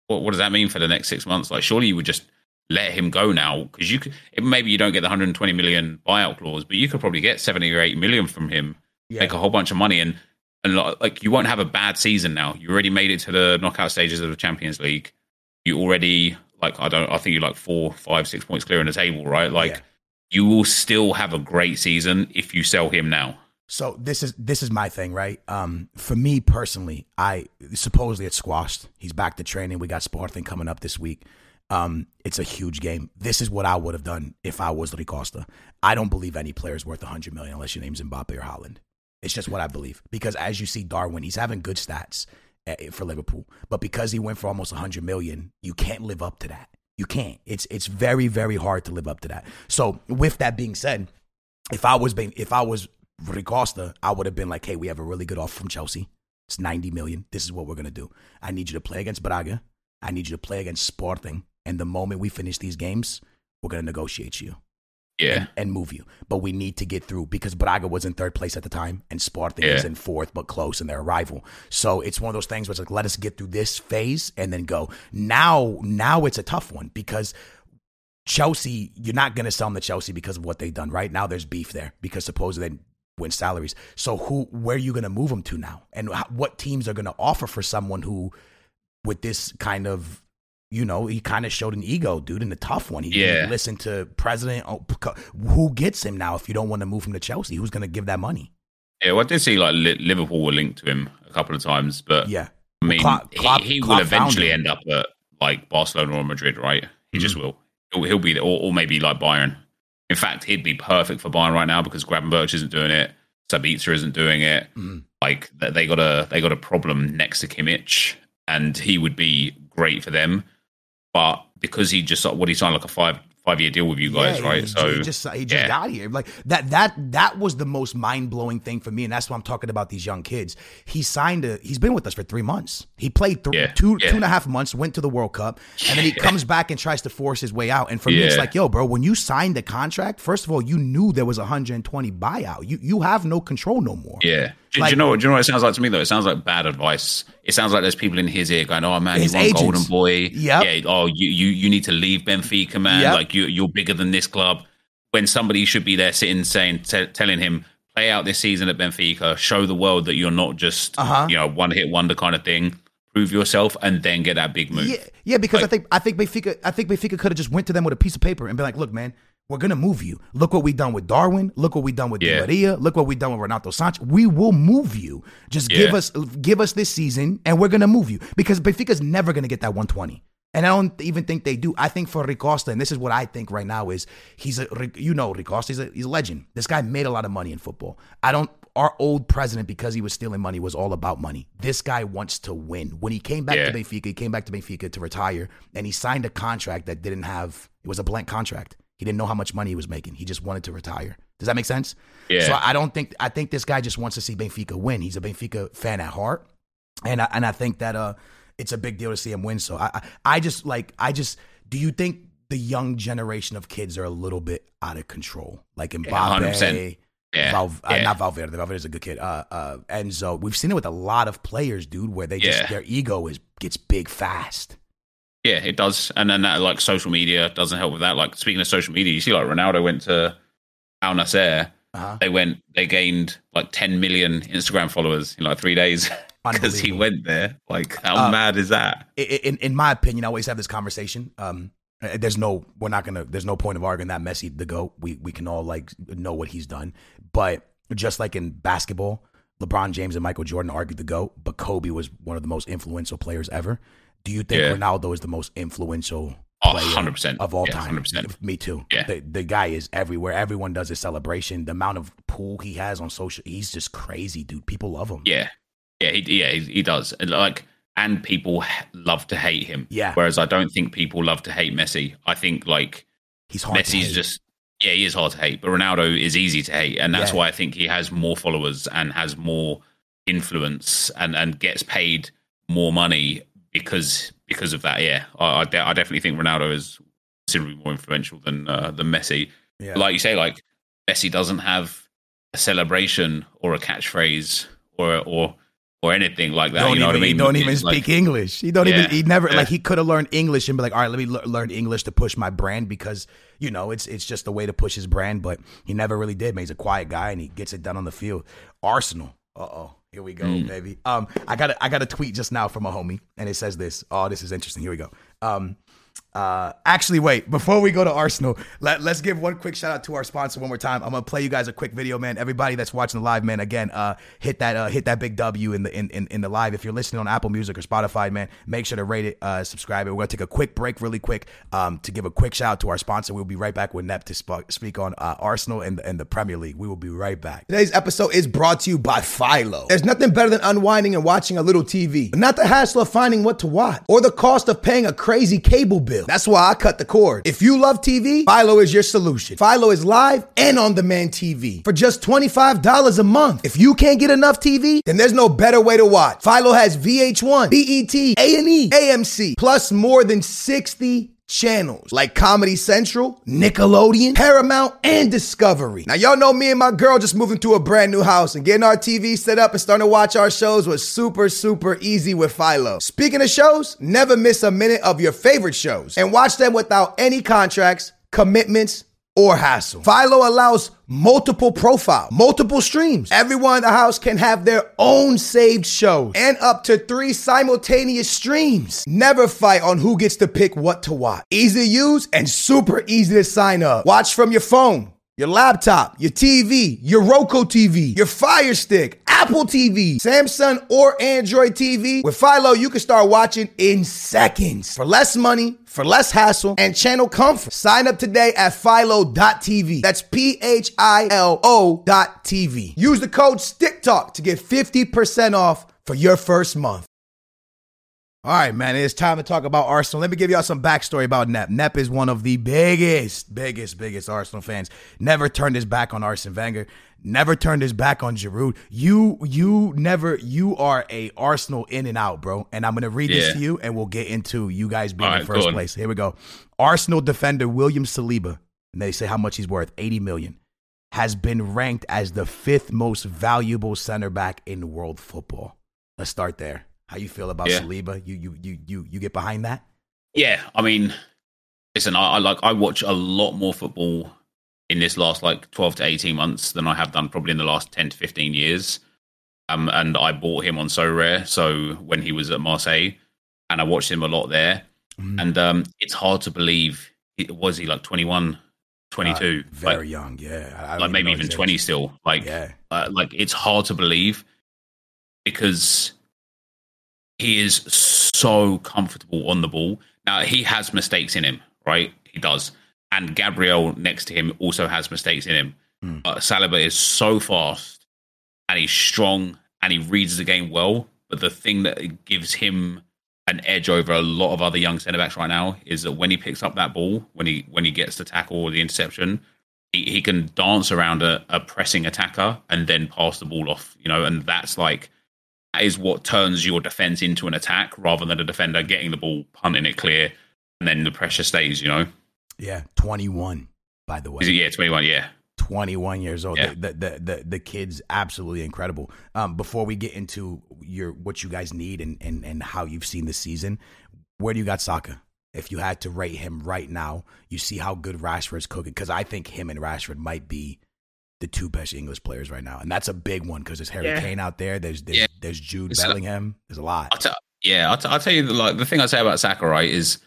what, what does that mean for the next six months? Like, surely you would just let him go now because you could. Maybe you don't get the 120 million buyout clause, but you could probably get 70 or 80 million from him, yeah. make a whole bunch of money, and and lo- like you won't have a bad season now. You already made it to the knockout stages of the Champions League. You already like I don't. I think you're like four, five, six points clear in the table, right? Like. Yeah. You will still have a great season if you sell him now. So this is this is my thing, right? Um, for me personally, I supposedly it's squashed. He's back to training. We got Sporting coming up this week. Um, it's a huge game. This is what I would have done if I was Rui Costa. I don't believe any player is worth 100 million unless your name's Mbappe or Haaland. It's just what I believe because as you see, Darwin, he's having good stats eh, for Liverpool, but because he went for almost 100 million, you can't live up to that. You can't. It's it's very very hard to live up to that. So with that being said, if I was being, if I was Rui Costa, I would have been like, hey, we have a really good offer from Chelsea. It's 90 million. This is what we're gonna do. I need you to play against Braga. I need you to play against Sporting. And the moment we finish these games, we're gonna negotiate you Yeah. and, and move you. But we need to get through because Braga was in third place at the time and Sporting is in fourth, but close in their arrival. So it's one of those things where it's like, let us get through this phase and then go. Now, now it's a tough one because Chelsea, you're not going to sell them to Chelsea because of what they've done, right? Now there's beef there because supposedly they win salaries. So who, where are you going to move them to now? And how, what teams are going to offer for someone who, with this kind of, you know, he kind of showed an ego, dude, in the tough one. He Yeah. didn't listen to president. oh, Who gets him now if you don't want to move him to Chelsea? Who's going to give that money? Yeah, well, I did see like Liverpool were linked to him a couple of times, but Yeah. I mean, Klopp- Klopp- he, he will eventually end up at like Barcelona or Madrid, right? He just Mm-hmm. will. He'll, he'll be there, or, or maybe like Bayern. In fact, he'd be perfect for Bayern right now because Gravenberch isn't doing it, Sabitzer isn't doing it. Mhm. Like they got a they got a problem next to Kimmich, and he would be great for them. But because he just what he signed like a five five year deal with you guys, Yeah, right? He, so he just he just yeah. got here. Like that that that was the most mind blowing thing for me, and that's why I'm talking about these young kids. He signed a. He's been with us for three months. He played th- Yeah, two two and a half months, went to the World Cup, and then he comes back and tries to force his way out. And for me, it's like, yo, bro, when you signed the contract, first of all, you knew there was a 120 buyout. You you have no control no more. Yeah. Do, Like- do you know? what- Do you know what it sounds like to me though? It sounds like bad advice. It sounds like there's people in his ear going, "Oh man, you want agents. Golden Boy? Yep. Yeah. Oh, you you you need to leave Benfica, man. Yep. Like you you're bigger than this club." When somebody should be there sitting saying, t- telling him, "Play out this season at Benfica. Show the world that you're not just Uh-huh. you know one hit wonder kind of thing. Prove yourself, and then get that big move." Yeah, yeah, because Like- I think I think Benfica I think Benfica could have just went to them with a piece of paper and been like, "Look, man, we're gonna move you. Look what we done with Darwin. Look what we done with Yeah. Di Maria. Look what we done with Renato Sanches. We will move you. Just give us give us this season, and we're gonna move you because Benfica's never gonna get that 120." And I don't even think they do. I think for Rui Costa, and this is what I think right now is he's a you know Rui Costa, he's a he's a legend. This guy made a lot of money in football. I don't our old president because he was stealing money was all about money. This guy wants to win. When he came back Yeah. to Benfica, he came back to Benfica to retire, and he signed a contract that didn't have. It was a blank contract. He didn't know how much money he was making. He just wanted to retire. Does that make sense? Yeah. So I don't think I think this guy just wants to see Benfica win. He's a Benfica fan at heart, and I, and I think that uh it's a big deal to see him win. So I I, I just like I just do you think the young generation of kids are a little bit out of control, like Mbappe, 100%. Yeah. Val, uh, not Valverde. Valverde's a good kid. Uh, uh, Enzo. We've seen it with a lot of players, dude, where they just Yeah. their ego is gets big fast. Yeah, it does. And then that like social media doesn't help with that. Like speaking of social media, you see like Ronaldo went to Al Nassr. Uh-huh. They went they gained like 10 million Instagram followers in like 3 days because he went there. Like how Uh, mad is that? In in my opinion, I always have this conversation. Um, Uh, There's no, we're not gonna. There's no point of arguing that Messi the goat. We we can all like know what he's done. But just like in basketball, LeBron James and Michael Jordan argued the goat, but Kobe was one of the most influential players ever. Do you think Yeah. Ronaldo is the most influential Oh, player 100%. of all Yeah, time? 100%. Me too. Yeah. The, the guy is everywhere. Everyone does his celebration. The amount of pool he has on social, he's just crazy, dude. People love him. Yeah, yeah, he, yeah, he, he does. And like, and people love to hate him. Yeah. Whereas I don't think people love to hate Messi. I think like He's hard to Messi's just yeah, he is hard to hate, but Ronaldo is easy to hate, and that's Yeah. why I think he has more followers and has more influence and and gets paid more money because because of that. Yeah, I I, de- I definitely think Ronaldo is considerably more influential than uh, than Messi. yeah. Like you say, like Messi doesn't have a celebration or a catchphrase or or or anything like that. don't you know even, what I mean? He don't even It's like- speak English. He don't even. He never yeah. like he could have learned English and be like, all right, let me le- learn English to push my brand because you know it's it's just a way to push his brand. But he never really did. Man, he's a quiet guy and he gets it done on the field. Arsenal. Uh oh. Here we go, Mm. baby. Um, I got a, I got a tweet just now from a homie, and it says this. Oh, this is interesting. Here we go. Um, uh, actually, wait. Before we go to Arsenal, let, let's give one quick shout out to our sponsor one more time. I'm gonna play you guys a quick video, man. Everybody that's watching the live, man. Again, uh, hit that uh, hit that big W in the in, in in the live. If you're listening on Apple Music or Spotify, man, make sure to rate it, uh, subscribe it. We're gonna take a quick break, really quick, um, to give a quick shout out to our sponsor. We'll be right back with Nep to sp- speak on uh, Arsenal and and the Premier League. We will be right back. Today's episode is brought to you by Philo. There's nothing better than unwinding and watching a little TV, but not the hassle of finding what to watch or the cost of paying a crazy cable bill. That's why I cut the cord. If you love TV, Philo is your solution. Philo is live and on demand TV for just $25 a month. If you can't get enough TV, then there's no better way to watch. Philo has VH1, BET, A&E, AMC, plus more than 60 channels like Comedy Central, Nickelodeon, Paramount, and Discovery. Now, y'all know me and my girl just moving to a brand new house and getting our TV set up and starting to watch our shows was super, super easy with Philo. Speaking of shows, never miss a minute of your favorite shows and watch them without any contracts, commitments, or hassle. Philo allows multiple profile, multiple streams. Everyone in the house can have their own saved shows and up to three simultaneous streams. Never fight on who gets to pick what to watch. Easy to use and super easy to sign up. Watch from your phone. Your laptop, your TV, your Roku TV, your Fire Stick, Apple TV, Samsung or Android TV. With Philo, you can start watching in seconds for less money, for less hassle, and channel comfort. Sign up today at philo.tv. That's P H I L O dot TV. Use the code STICKTALK to get 50% off for your first month. All right, man, it's time to talk about Arsenal. Let me give y'all some backstory about Nep. Nep is one of the biggest, biggest, biggest Arsenal fans. Never turned his back on Arsene Wenger. Never turned his back on Giroud. You, you never, you are a Arsenal in and out, bro. And I'm gonna read this to you, and we'll get into you guys being All in first place. Here we go. Arsenal defender William Saliba, and they say how much he's worth, 80 million, has been ranked as the fifth most valuable center back in world football. Let's start there. How you feel about Yeah. Saliba? You you you you you get behind that? Yeah, I mean, listen, I, I like I watch a lot more football in this last like twelve to eighteen months than I have done probably in the last ten to fifteen years. Um, and I bought him on Sorare. So when he was at Marseille, and I watched him a lot there, Mm. and um, it's hard to believe. It, was he like 21, 22? Uh, very like, young, yeah. Like maybe even his twenty still. Like, Yeah, uh, like it's hard to believe because he is so comfortable on the ball. Now he has mistakes in him, right? He does, and Gabriel next to him also has mistakes in him. Mm. Uh, Saliba is so fast and he's strong and he reads the game well. But the thing that gives him an edge over a lot of other young centre backs right now is that when he picks up that ball, when he when he gets the tackle or the interception, he, he can dance around a, a pressing attacker and then pass the ball off. You know, and that's like is what turns your defense into an attack rather than a defender getting the ball, punting it clear, and then the pressure stays. You know, yeah. Twenty one, by the way. is it? Yeah, twenty one. Yeah, 21 years old. Yeah. The, the, the, the kid's absolutely incredible. Um, before we get into your what you guys need and, and, and how you've seen the season, where do you got Saka? If you had to rate him right now, you see how good Rashford's cooking. Because I think him and Rashford might be the two best English players right now, and that's a big one because there's Harry Yeah. Kane out there. There's there's, Yeah. There's Jude It's Bellingham. There's a lot. I'll t- yeah, I'll, t- I'll tell you. The, like the thing I say about Saka, right, is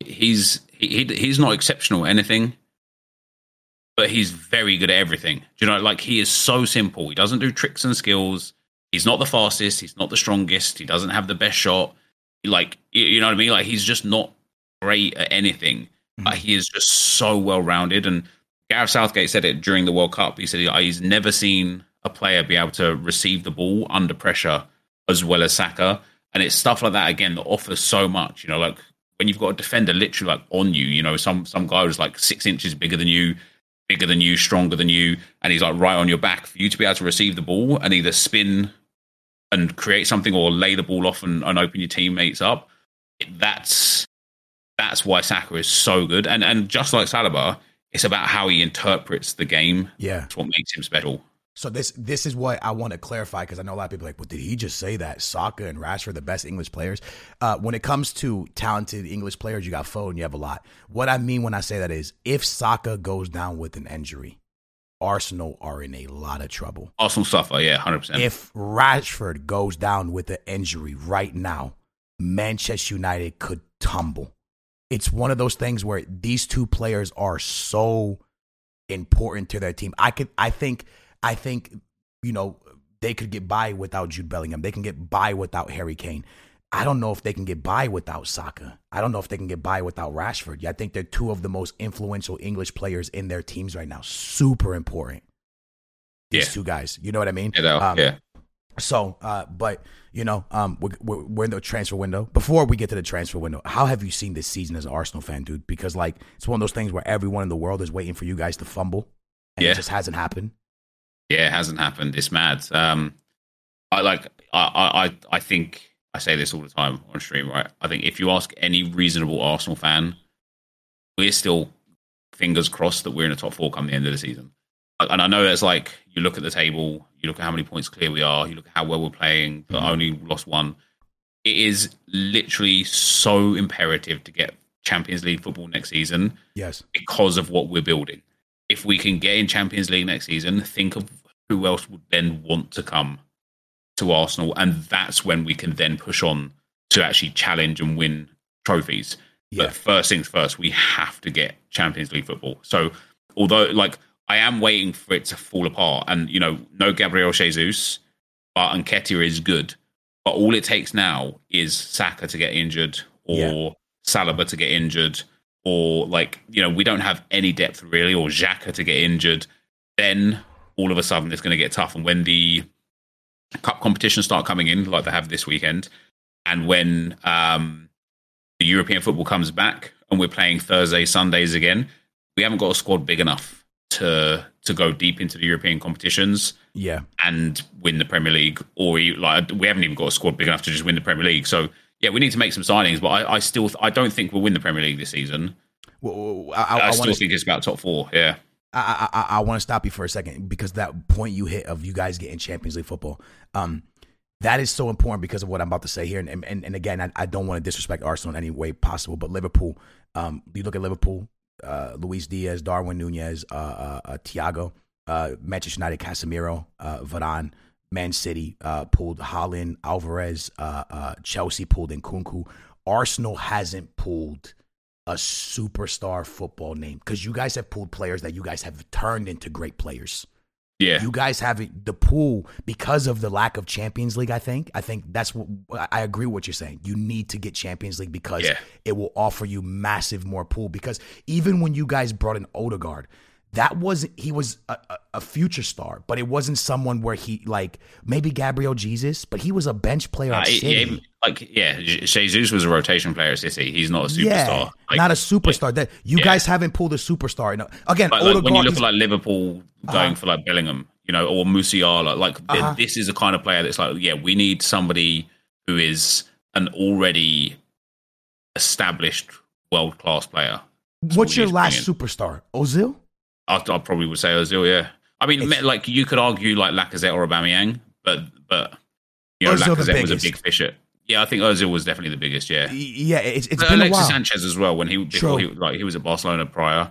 he's he, he's not exceptional at anything, but he's very good at everything. Do you know, like he is so simple. He doesn't do tricks and skills. He's not the fastest. He's not the strongest. He doesn't have the best shot. Like you know what I mean? Like he's just not great at anything. Mm-hmm. But he is just so well rounded. And Gareth Southgate said it during the World Cup. He said he's never seen a player be able to receive the ball under pressure as well as Saka. And it's stuff like that again that offers so much. You know, like when you've got a defender literally like on you, you know, some some guy who's like six inches bigger than you, bigger than you, stronger than you, and he's like right on your back for you to be able to receive the ball and either spin and create something or lay the ball off and, and open your teammates up. That's that's why Saka is so good. And and just like Saliba, it's about how he interprets the game. Yeah. That's what makes him special. So this this is what I want to clarify because I know a lot of people are like, well, did he just say that Saka and Rashford are the best English players? Uh, when it comes to talented English players, you got Foden, you have a lot. What I mean when I say that is, if Saka goes down with an injury, Arsenal are in a lot of trouble. Arsenal suffer, yeah, hundred percent. If Rashford goes down with an injury right now, Manchester United could tumble. It's one of those things where these two players are so important to their team. I could, I think I think, you know, they could get by without Jude Bellingham. They can get by without Harry Kane. I don't know if they can get by without Saka. I don't know if they can get by without Rashford. Yeah, I think they're two of the most influential English players in their teams right now. Super important. These yeah. two guys. You know what I mean? Yeah. Um, yeah. So, uh, but you know, um, we're, we're, we're in the transfer window. Before we get to the transfer window, how have you seen this season as an Arsenal fan, dude? Because like it's one of those things where everyone in the world is waiting for you guys to fumble, and yeah. it just hasn't happened yeah, it hasn't happened. It's mad. Um, I like. I, I I think I say this all the time on stream. Right. I think if you ask any reasonable Arsenal fan, we're still fingers crossed that we're in the top four come the end of the season. And I know it's like you look at the table, you look at how many points clear we are, you look at how well we're playing, but mm-hmm. only lost one. It is literally so imperative to get Champions League football next season. Yes. Because of what we're building. If we can get in Champions League next season, think of who else would then want to come to Arsenal? And that's when we can then push on to actually challenge and win trophies. Yeah. But first things first, we have to get Champions League football. So, although, like, I am waiting for it to fall apart, and you know, no Gabriel Jesus, but Nketiah is good. But all it takes now is Saka to get injured, or yeah. Saliba to get injured, or like you know, we don't have any depth really, or Xhaka to get injured. Then all of a sudden it's going to get tough. And when the cup competitions start coming in, like they have this weekend, and when um, the European football comes back and we're playing Thursday, Sundays again, we haven't got a squad big enough to to go deep into the European competitions. Yeah, and win the Premier League, or like we haven't even got a squad big enough to just win the Premier League. So yeah, we need to make some signings, but I, I still I don't think we'll win the Premier League this season. Well, I, I, I still think it's about top four. Yeah. I I, I want to stop you for a second because that point you hit of you guys getting Champions League football, um, that is so important because of what I'm about to say here. And and, and again, I, I don't want to disrespect Arsenal in any way possible, but Liverpool, um, you look at Liverpool, uh, Luis Diaz, Darwin Nunez, uh, uh, uh Thiago, uh, Manchester United, Casemiro, uh, Varane, Man City uh, pulled Haaland, Alvarez, uh, uh, Chelsea pulled in Nkunku. Arsenal hasn't pulled a superstar football name because you guys have pulled players that you guys have turned into great players. Yeah, you guys have the pool because of the lack of Champions League. I think. I think that's what I agree with what you're saying. You need to get Champions League because yeah. it will offer you massive more pool. Because even when you guys brought in Odegaard, that wasn't he was a, a, future star, but it wasn't someone where he like maybe Gabriel Jesus, but he was a bench player at uh, City. Yeah, like yeah, Jesus was a rotation player at City. He's not a superstar. Yeah, like, not a superstar. That you yeah. guys haven't pulled a superstar. Know, again, like, like when you look at like Liverpool going uh-huh. for like Bellingham, you know, or Musiala, like uh-huh. this is the kind of player that's like, yeah, we need somebody who is an already established world class player. That's What's what your last superstar? Ozil? I, I probably would say Ozil. Yeah, I mean, it's, like you could argue like Lacazette or Aubameyang, but but you know, Ozil Lacazette was a big fish at. Yeah, I think Ozil was definitely the biggest. Yeah, yeah, it's, it's been Alexis Sanchez as well when he before he like he was at Barcelona prior.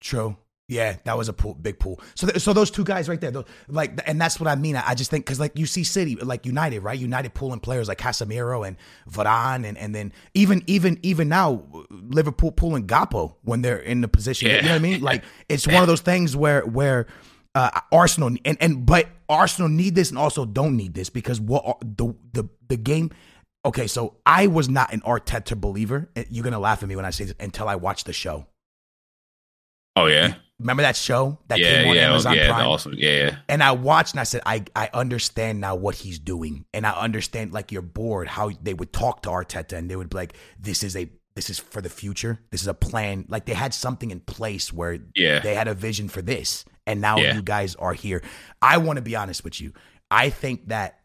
True. Yeah, that was a pool, big pool. So, th- so those two guys right there, those, like, and that's what I mean. I, I just think because like you see City, like United, right? United pulling players like Casemiro and Varane, and and then even even even now Liverpool pulling Gakpo when they're in the position. Yeah. You know what I mean? Like it's one of those things where where uh, Arsenal and and but Arsenal need this and also don't need this because what the the the game. Okay, so I was not an Arteta believer. You're gonna laugh at me when I say this until I watched the show. Oh yeah, Remember that show that yeah, came on yeah, Amazon yeah. Prime? Arsenal, yeah, yeah. And I watched and I said, I, I understand now what he's doing. And I understand like you're bored how they would talk to Arteta and they would be like, This is a this is for the future. This is a plan. Like they had something in place where Yeah. they had a vision for this. And now Yeah. you guys are here. I want to be honest with you. I think that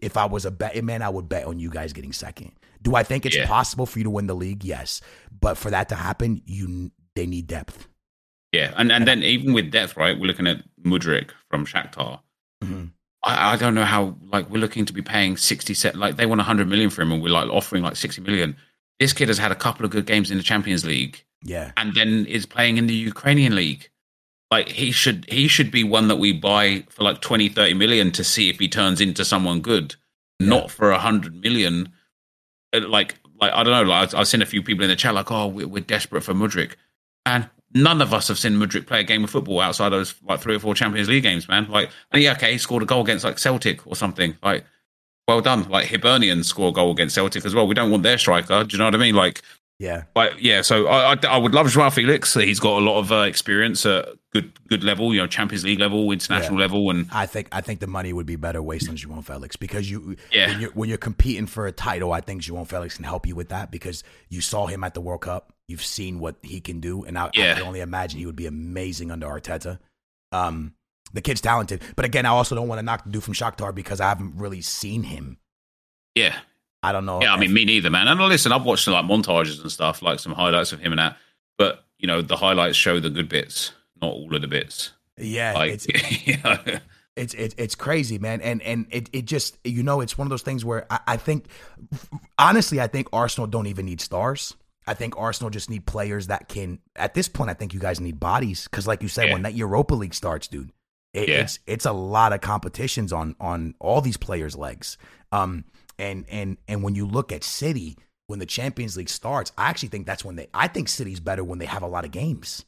if I was a betting eh, man, I would bet on you guys getting second. Do I think it's Yeah. possible for you to win the league? Yes. But for that to happen, you they need depth. Yeah, and and then even with depth, right? We're looking at Mudryk from Shakhtar. Mhm. I, I don't know how. Like we're looking to be paying sixty set. Like they want hundred million for him, and we're like offering like sixty million. This kid has had a couple of good games in the Champions League, Yeah. and then is playing in the Ukrainian league. Like he should he should be one that we buy for like 20, 30 million to see if he turns into someone good, not for a hundred million. Uh, Like like I don't know. Like I've seen a few people in the chat like, oh, we're, we're desperate for Mudryk, and none of us have seen Mudryk play a game of football outside those like three or four Champions League games, man. Like, and yeah, okay, he scored a goal against like Celtic or something. Like, well done. Like Hibernian score a goal against Celtic as well. We don't want their striker. Do you know what I mean? Like, Yeah. like yeah. So I, I, I would love Joao Felix. He's got a lot of uh, experience at good good level. You know, Champions League level, international Yeah. level, and I think I think the money would be better wasted on João Felix because you Yeah. when you're when you're competing for a title, I think João Felix can help you with that because you saw him at the World Cup, you've seen what he can do, and I, I can only imagine he would be amazing under Arteta. Um, the kid's talented, but again, I also don't want to knock the dude from Shakhtar because I haven't really seen him. yeah, I don't know. Yeah, I mean, me neither, man. And listen, I've watched like montages and stuff, like some highlights of him and that. But you know, the highlights show the good bits, not all of the bits. yeah, Like, it's you know, it's it's it's crazy, man, and and it it just you know it's one of those things where I, I think honestly I think Arsenal don't even need stars. I think Arsenal just need players that can. At this point, I think you guys need bodies because, like you said, Yeah. when that Europa League starts, dude, it, Yeah. it's it's a lot of competitions on on all these players' legs. Um, and and and when you look at City when the Champions League starts, I actually think that's when they. I think City's better when they have a lot of games.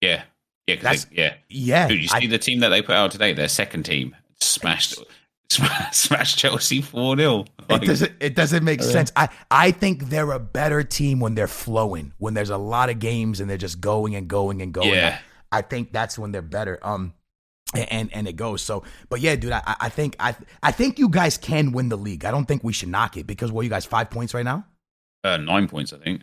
yeah, yeah, That's- they- yeah. Yeah, Dude, you I- see the team that they put out today? Their second team smashed, smashed Chelsea four 0 it doesn't it doesn't make sense. I I think they're a better team when they're flowing, when there's a lot of games and they're just going and going and going. Yeah. I think that's when they're better. Um and and it goes so but yeah dude I, I think i i think you guys can win the league i don't think we should knock it because what you guys five points right now Uh, nine points, I think.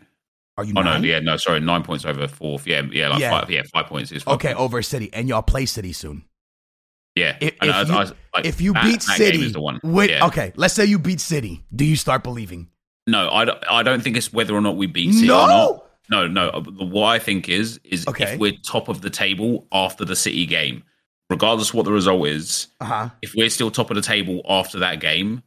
are you Oh no, yeah, no, sorry, nine points over fourth. Yeah, yeah, like Yeah. five. Yeah, five points is five okay points. over city and y'all play city soon Yeah, if, if you, I- like, if you that- beat that city is the one. with- Yeah. okay let's say you beat city do you start believing No, I don't, I don't think it's whether or not we beat City No! or not. No, no. uh, What I think is is Okay. if we're top of the table after the City game, regardless what the result is, uh-huh if we're still top of the table after that game,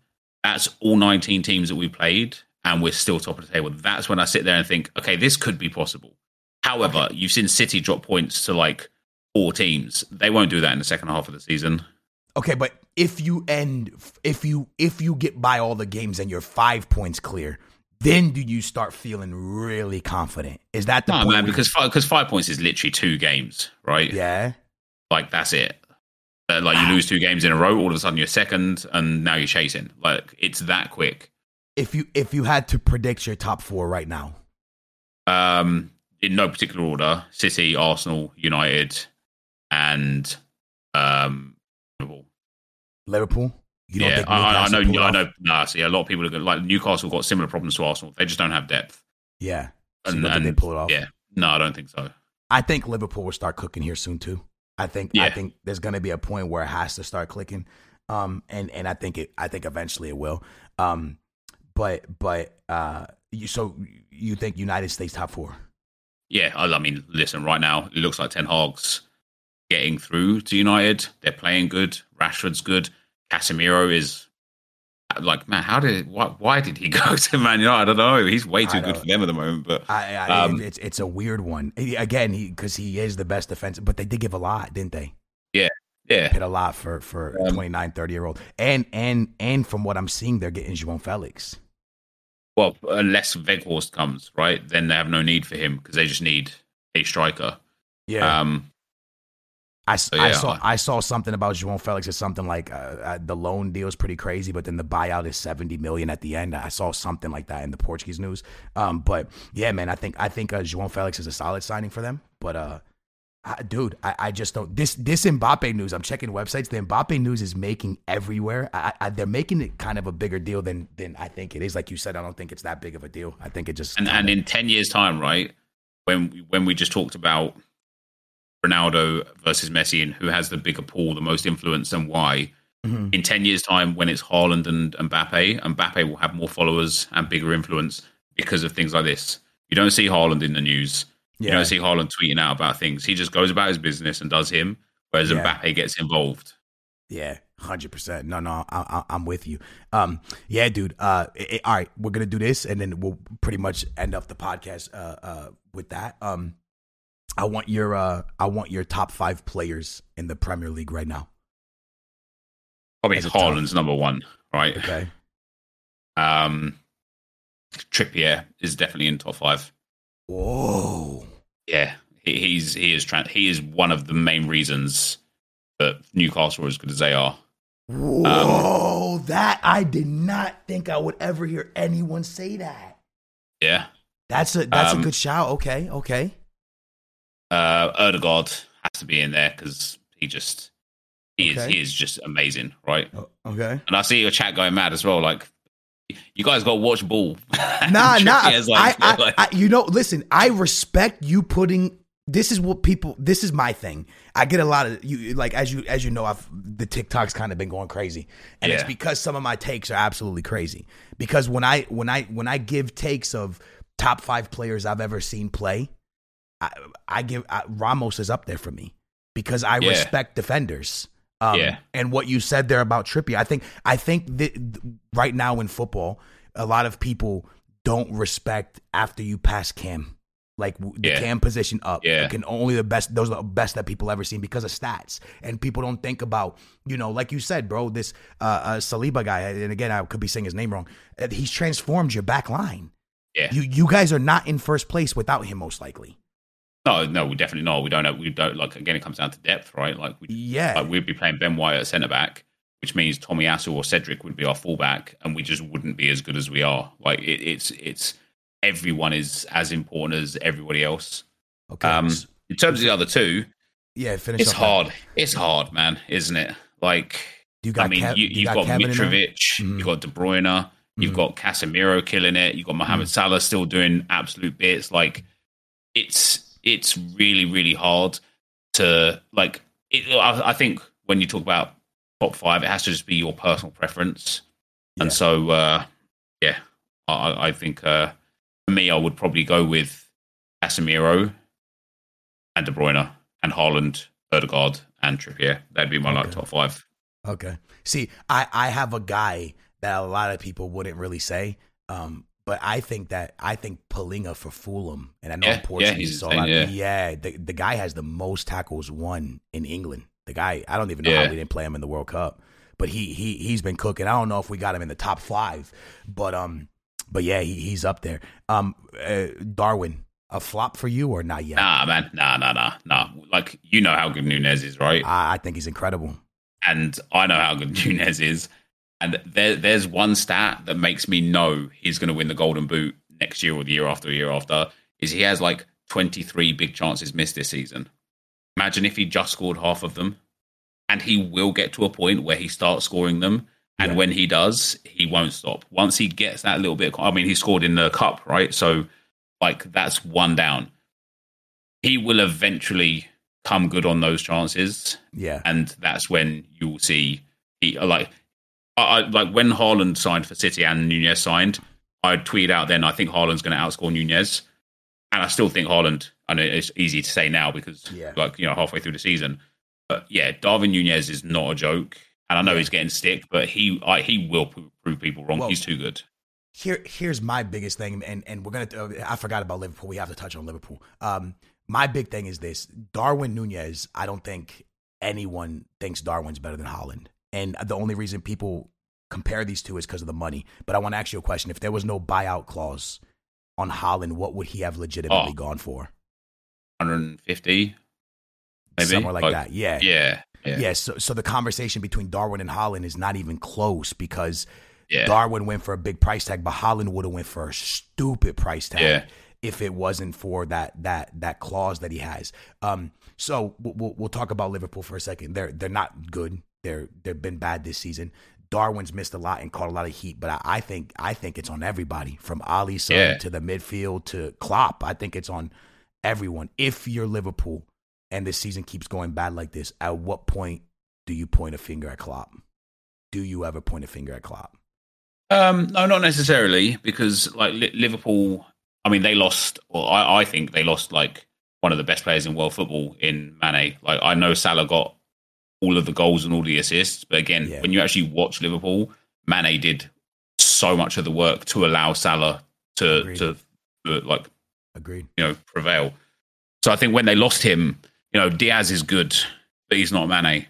that's all 19 teams that we played, and we're still top of the table. That's when I sit there and think, okay, this could be possible. However, you've seen City drop points to like four teams. They won't do that in the second half of the season. Okay, but if you end if you if you get by all the games and you're five points clear, then do you start feeling really confident? Is that the No, point man, because five, because five points is literally two games, right? yeah, Like that's it. Uh, like you lose two games in a row, all of a sudden you're second, and now you're chasing. Like it's that quick. if you if you had to predict your top four right now, Um, in no particular order: City, Arsenal, United, and um, Liverpool. Liverpool. You don't yeah, think I, I know. I know. Nah, see, a lot of people are going like Newcastle got similar problems to Arsenal. They just don't have depth. Yeah, so And, and they pull it off. yeah, no, I don't think so. I think Liverpool will start cooking here soon too. I think yeah. I think there's going to be a point where it has to start clicking, um, and and I think it I think eventually it will. Um, but but uh, you so you think United States top four? Yeah, I, I mean, listen, right now it looks like Ten Hag's getting through to United. They're playing good. Rashford's good. Casemiro is like, man, how did why, why did he go to Man United? I don't know. He's way too good for them at the moment. But I, I, um, it's it's a weird one. Again, because he, he is the best defensive, but they did give a lot, didn't they? Yeah, yeah, hit a lot for for um, 29, 30 year old, and and and from what I'm seeing, they're getting João Felix. Well, unless Weghorst comes, right? Then they have no need for him because they just need a striker. Yeah. Um, I, so, yeah. I saw I saw something about João Felix is something like uh, uh, the loan deal is pretty crazy, but then the buyout is seventy million at the end. I saw something like that in the Portuguese news. Um, but yeah, man, I think I think uh, João Felix is a solid signing for them. But uh, I, dude, I, I just don't. This this Mbappe news. I'm checking websites. The Mbappe news is making everywhere. I, I, they're making it kind of a bigger deal than than I think it is. Like you said, I don't think it's that big of a deal. I think it just and, and in ten years' time, right? When when we just talked about Ronaldo versus Messi and who has the bigger pool, the most influence, and why. Mm-hmm. In ten years' time, when it's Haaland and Mbappe, Mbappe will have more followers and bigger influence because of things like this. You don't see Haaland in the news yeah. You don't see Haaland tweeting out about things. He just goes about his business and does him, whereas yeah. Mbappe gets involved. Yeah, hundred percent. No, no, I, am with you. Um, yeah, dude. Uh, it, all right, we're gonna do this, and then we'll pretty much end up the podcast. Uh, uh, with that. Um, I want your uh, I want your top five players in the Premier League right now. Probably Haaland's number one, right? Okay. Um, Trippier is definitely in top five. Whoa. Yeah, he, he's he is tra- he is one of the main reasons that Newcastle are as good as they are. Whoa, um, that I did not think I would ever hear anyone say that. Yeah, that's a that's um, a good shout. Okay, okay. Uh, has to be in there because he just he okay. is he is just amazing, right? okay. And I see your chat going mad as well. Like you guys got to watch ball. nah, nah. Like, I, I, like, I, you know, listen. I respect you putting. This is what people. This is my thing. I get a lot of you. Like as you as you know, I've the TikTok's kind of been going crazy, and yeah. it's because some of my takes are absolutely crazy. Because when I when I when I give takes of top five players I've ever seen play, I, I give I, Ramos is up there for me because I yeah. respect defenders. Um, yeah. And what you said there about Trippier, I think I think that right now in football, a lot of people don't respect after you pass Cam. Like the yeah. cam position up, yeah, can only the best. Those are the best that people ever seen because of stats, and people don't think about, you know, like you said, bro. This uh, uh Saliba guy, and again, I could be saying his name wrong. He's transformed your back line. Yeah, you you guys are not in first place without him, most likely. No, no, we definitely not. We don't know. We don't like. Again, it comes down to depth, right? Like, we, yeah, like we'd be playing Ben White at centre back, which means Tomiyasu or Cedric would be our fullback, and we just wouldn't be as good as we are. Like, it, it's it's everyone is as important as everybody else. Okay. Um, in terms of the other two, yeah, finish. It's hard. That. It's hard, man, isn't it? Like, you got I mean, Kev, you, you've got, got Mitrovic, mm-hmm. you've got De Bruyne, you've mm-hmm. got Casemiro killing it, you've got Mohamed mm-hmm. Salah still doing absolute bits. Like, it's it's really really hard to like. It, I, I, think when you talk about top five, it has to just be your personal preference, yeah. and so uh, yeah, I, I think uh, for me, I would probably go with Casemiro and De Bruyne and Haaland, Odegaard, and Trippier. That'd be my okay. like top five. Okay. See, I I have a guy that a lot of people wouldn't really say. Um, but I think that I think Palhinha for Fulham, and I know yeah, Portuguese, yeah, so yeah. yeah, the the guy has the most tackles won in England. The guy, I don't even know yeah. how we didn't play him in the World Cup, but he he he's been cooking. I don't know if we got him in the top five, but um, but yeah, he, he's up there. Um, uh, Darwin, a flop for you or not yet? Nah, man, nah, nah, nah, nah. Like you know how good Nunez is, right? I, I think he's incredible, and I know how good Nunez is. And there, there's one stat that makes me know he's going to win the Golden Boot next year or the year after, the year after. Is he has like 23 big chances missed this season. Imagine if he just scored half of them, and he will get to a point where he starts scoring them. And yeah. when he does, he won't stop. Once he gets that little bit, I mean, he scored in the cup, right? So, like, that's one down. He will eventually come good on those chances. Yeah. And that's when you will see he, like, I, like when Haaland signed for City and Nunez signed, I tweeted out then I think Haaland's going to outscore Nunez, and I still think Haaland. I know it's easy to say now because yeah. like you know halfway through the season, but yeah, Darwin Nunez is not a joke, And I know he's getting stick, but he I, he will prove people wrong. Well, he's too good. Here, here's my biggest thing, and and we're gonna. Uh, I forgot about Liverpool. We have to touch on Liverpool. Um, my big thing is this: Darwin Nunez. I don't think anyone thinks Darwin's better than Haaland, and the only reason people compare these two is because of the money. But I want to ask you a question: If there was no buyout clause on Haaland, what would he have legitimately oh, gone for? 150, maybe somewhere like, like that. Yeah, yeah, yeah. yeah so, so the conversation between Darwin and Haaland is not even close because yeah. Darwin went for a big price tag, but Haaland would have went for a stupid price tag. Yeah. If it wasn't for that that that clause that he has, um, so we'll, we'll talk about Liverpool for a second. They're they're not good. They're they've been bad this season. Darwin's missed a lot and caught a lot of heat, but I, I think I think it's on everybody from Alisson yeah. to the midfield to Klopp. I think it's on everyone. If you're Liverpool and this season keeps going bad like this, at what point do you point a finger at Klopp? Do you ever point a finger at Klopp? Um, no, not necessarily, because like Liverpool, I mean, they lost, or I, I think they lost like one of the best players in world football in Mane. Like I know Salah got all of the goals and all the assists, but again, yeah. when you actually watch Liverpool, Mane did so much of the work to allow Salah to Agreed. to uh, like, agreed, you know, prevail. So I think when they lost him, you know, Diaz is good, but he's not Mane.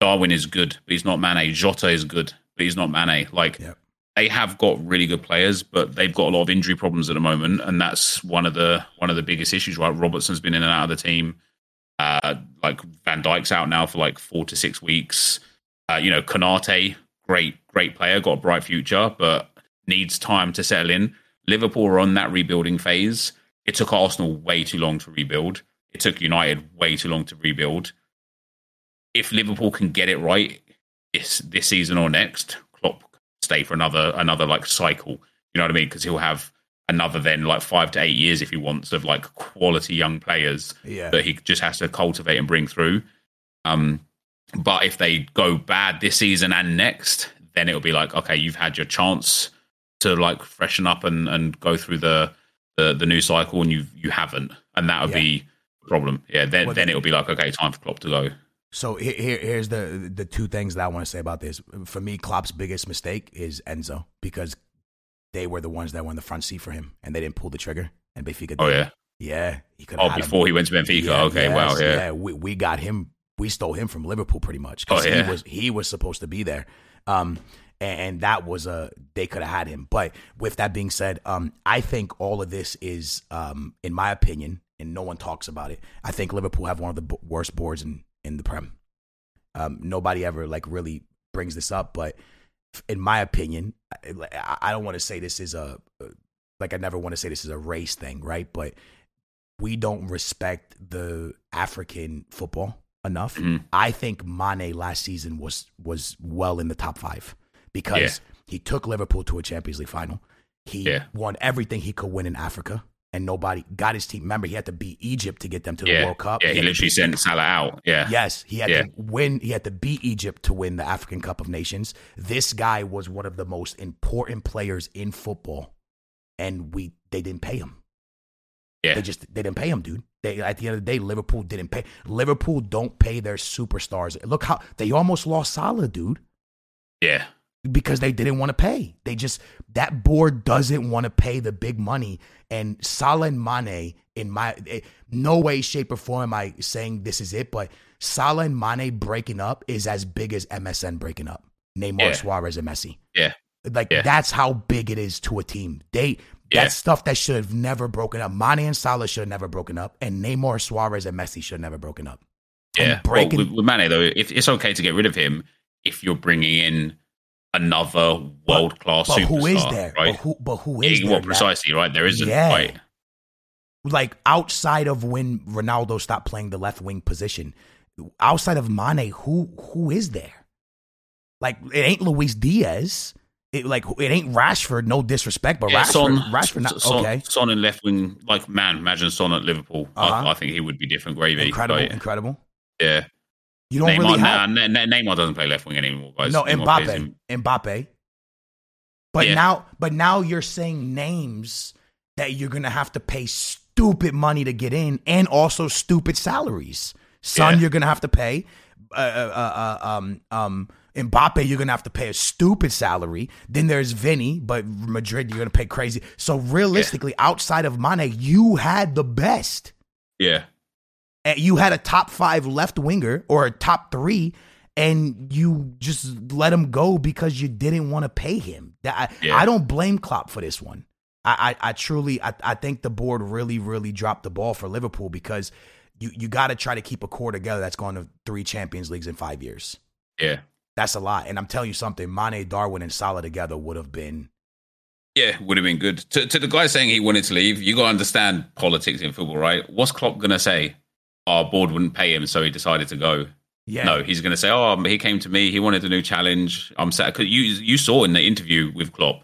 Darwin is good, but he's not Mane. Jota is good, but he's not Mane. Like yep they have got really good players, but they've got a lot of injury problems at the moment, and that's one of the one of the biggest issues. Right, Robertson's been in and out of the team. Uh, like Van Dijk's out now for like four to six weeks. Uh, you know, Konate, great great player, got a bright future, but needs time to settle in. Liverpool are on that rebuilding phase. It took Arsenal way too long to rebuild. It took United way too long to rebuild. If Liverpool can get it right this this season or next, Klopp stay for another another like cycle. You know what I mean? Because he'll have another then like five to eight years if he wants of like quality young players yeah. that he just has to cultivate and bring through. Um, but if they go bad this season and next, then it'll be like okay, you've had your chance to like freshen up and and go through the the, the new cycle, and you you haven't, and that would yeah. be a problem. Yeah, then well, then it'll be like okay, time for Klopp to go. So here, here's the the two things that I want to say about this. For me, Klopp's biggest mistake is Enzo because they were the ones that were in the front seat for him, and they didn't pull the trigger. And Benfica. Oh yeah, yeah. He could. Oh, before him. he went to Benfica. Yeah, okay, yes, wow, yeah. yeah. We we got him. We stole him from Liverpool pretty much because oh, yeah. he was he was supposed to be there. Um, and that was a they could have had him. But with that being said, um, I think all of this is, um, in my opinion, and no one talks about it. I think Liverpool have one of the worst boards in in the Prem. Um, nobody ever like really brings this up, but in my opinion, I, don't want to say this is a like I never want to say this is a race thing, right? But we don't respect the African football enough. Mm-hmm. I think Mane last season was was well in the top five because yeah. he took Liverpool to a Champions League final. He yeah. won everything he could win in Africa and nobody got his team. Remember, he had to beat Egypt to get them to the yeah. World Cup. Yeah, he, he literally sent Salah out. Yeah. Yes, he had yeah. to win. He had to beat Egypt to win the African Cup of Nations. This guy was one of the most important players in football, and we they didn't pay him. Yeah, they just they didn't pay him, dude. They at the end of the day, Liverpool didn't pay. Liverpool don't pay their superstars. Look how they almost lost Salah, dude. Yeah, because they didn't want to pay. They just that board doesn't want to pay the big money. And Salah and Mane, in my eh, no way, shape, or form am I saying this is it, but Salah and Mane breaking up is as big as MSN breaking up. Neymar, yeah. Suarez, and Messi. Yeah, like yeah. that's how big it is to a team. They yeah. that's stuff that should have never broken up. Mane and Salah should have never broken up, and Neymar, Suarez, and Messi should have never broken up. Yeah, breaking well, with, with Mane though, if it's okay to get rid of him if you're bringing in another world class superstar. Who is there? Right? But who, but who is yeah, there? precisely, right? There isn't. Yeah. Right? Like outside of when Ronaldo stopped playing the left wing position, outside of Mane, who who is there? Like it ain't Luis Diaz. It like it ain't Rashford. No disrespect, but yeah, Rashford, Son, Rashford, not, Son, okay. Son in left wing, like man, imagine Son at Liverpool. Uh-huh. I, I, think he would be different gravy. Incredible, incredible. Yeah, you don't Neymar, really have. Nah, Neymar doesn't play left wing anymore, guys. No, Mbappe. Mbappe. But yeah. now, but now you're saying names that you're gonna have to pay stupid money to get in, and also stupid salaries. Son, yeah. you're gonna have to pay. Uh, uh, uh, uh um, um, Mbappe, you're gonna have to pay a stupid salary. Then there's Vinny, but Madrid, you're gonna pay crazy. So realistically, yeah. outside of Mane, you had the best. Yeah. You had a top five left winger or a top three, and you just let him go because you didn't want to pay him. I, yeah. I don't blame Klopp for this one. I, I, I truly, I, I think the board really, really dropped the ball for Liverpool because you, you got to try to keep a core together that's going to three Champions Leagues in five years. Yeah. That's a lot. And I'm telling you something, Mane, Darwin, and Salah together would have been. Yeah, would have been good. To, to the guy saying he wanted to leave, you got to understand politics in football, right? What's Klopp going to say? Our board wouldn't pay him, so he decided to go. Yeah. No, he's going to say, "Oh, he came to me. He wanted a new challenge. I'm sad." Because you you saw in the interview with Klopp,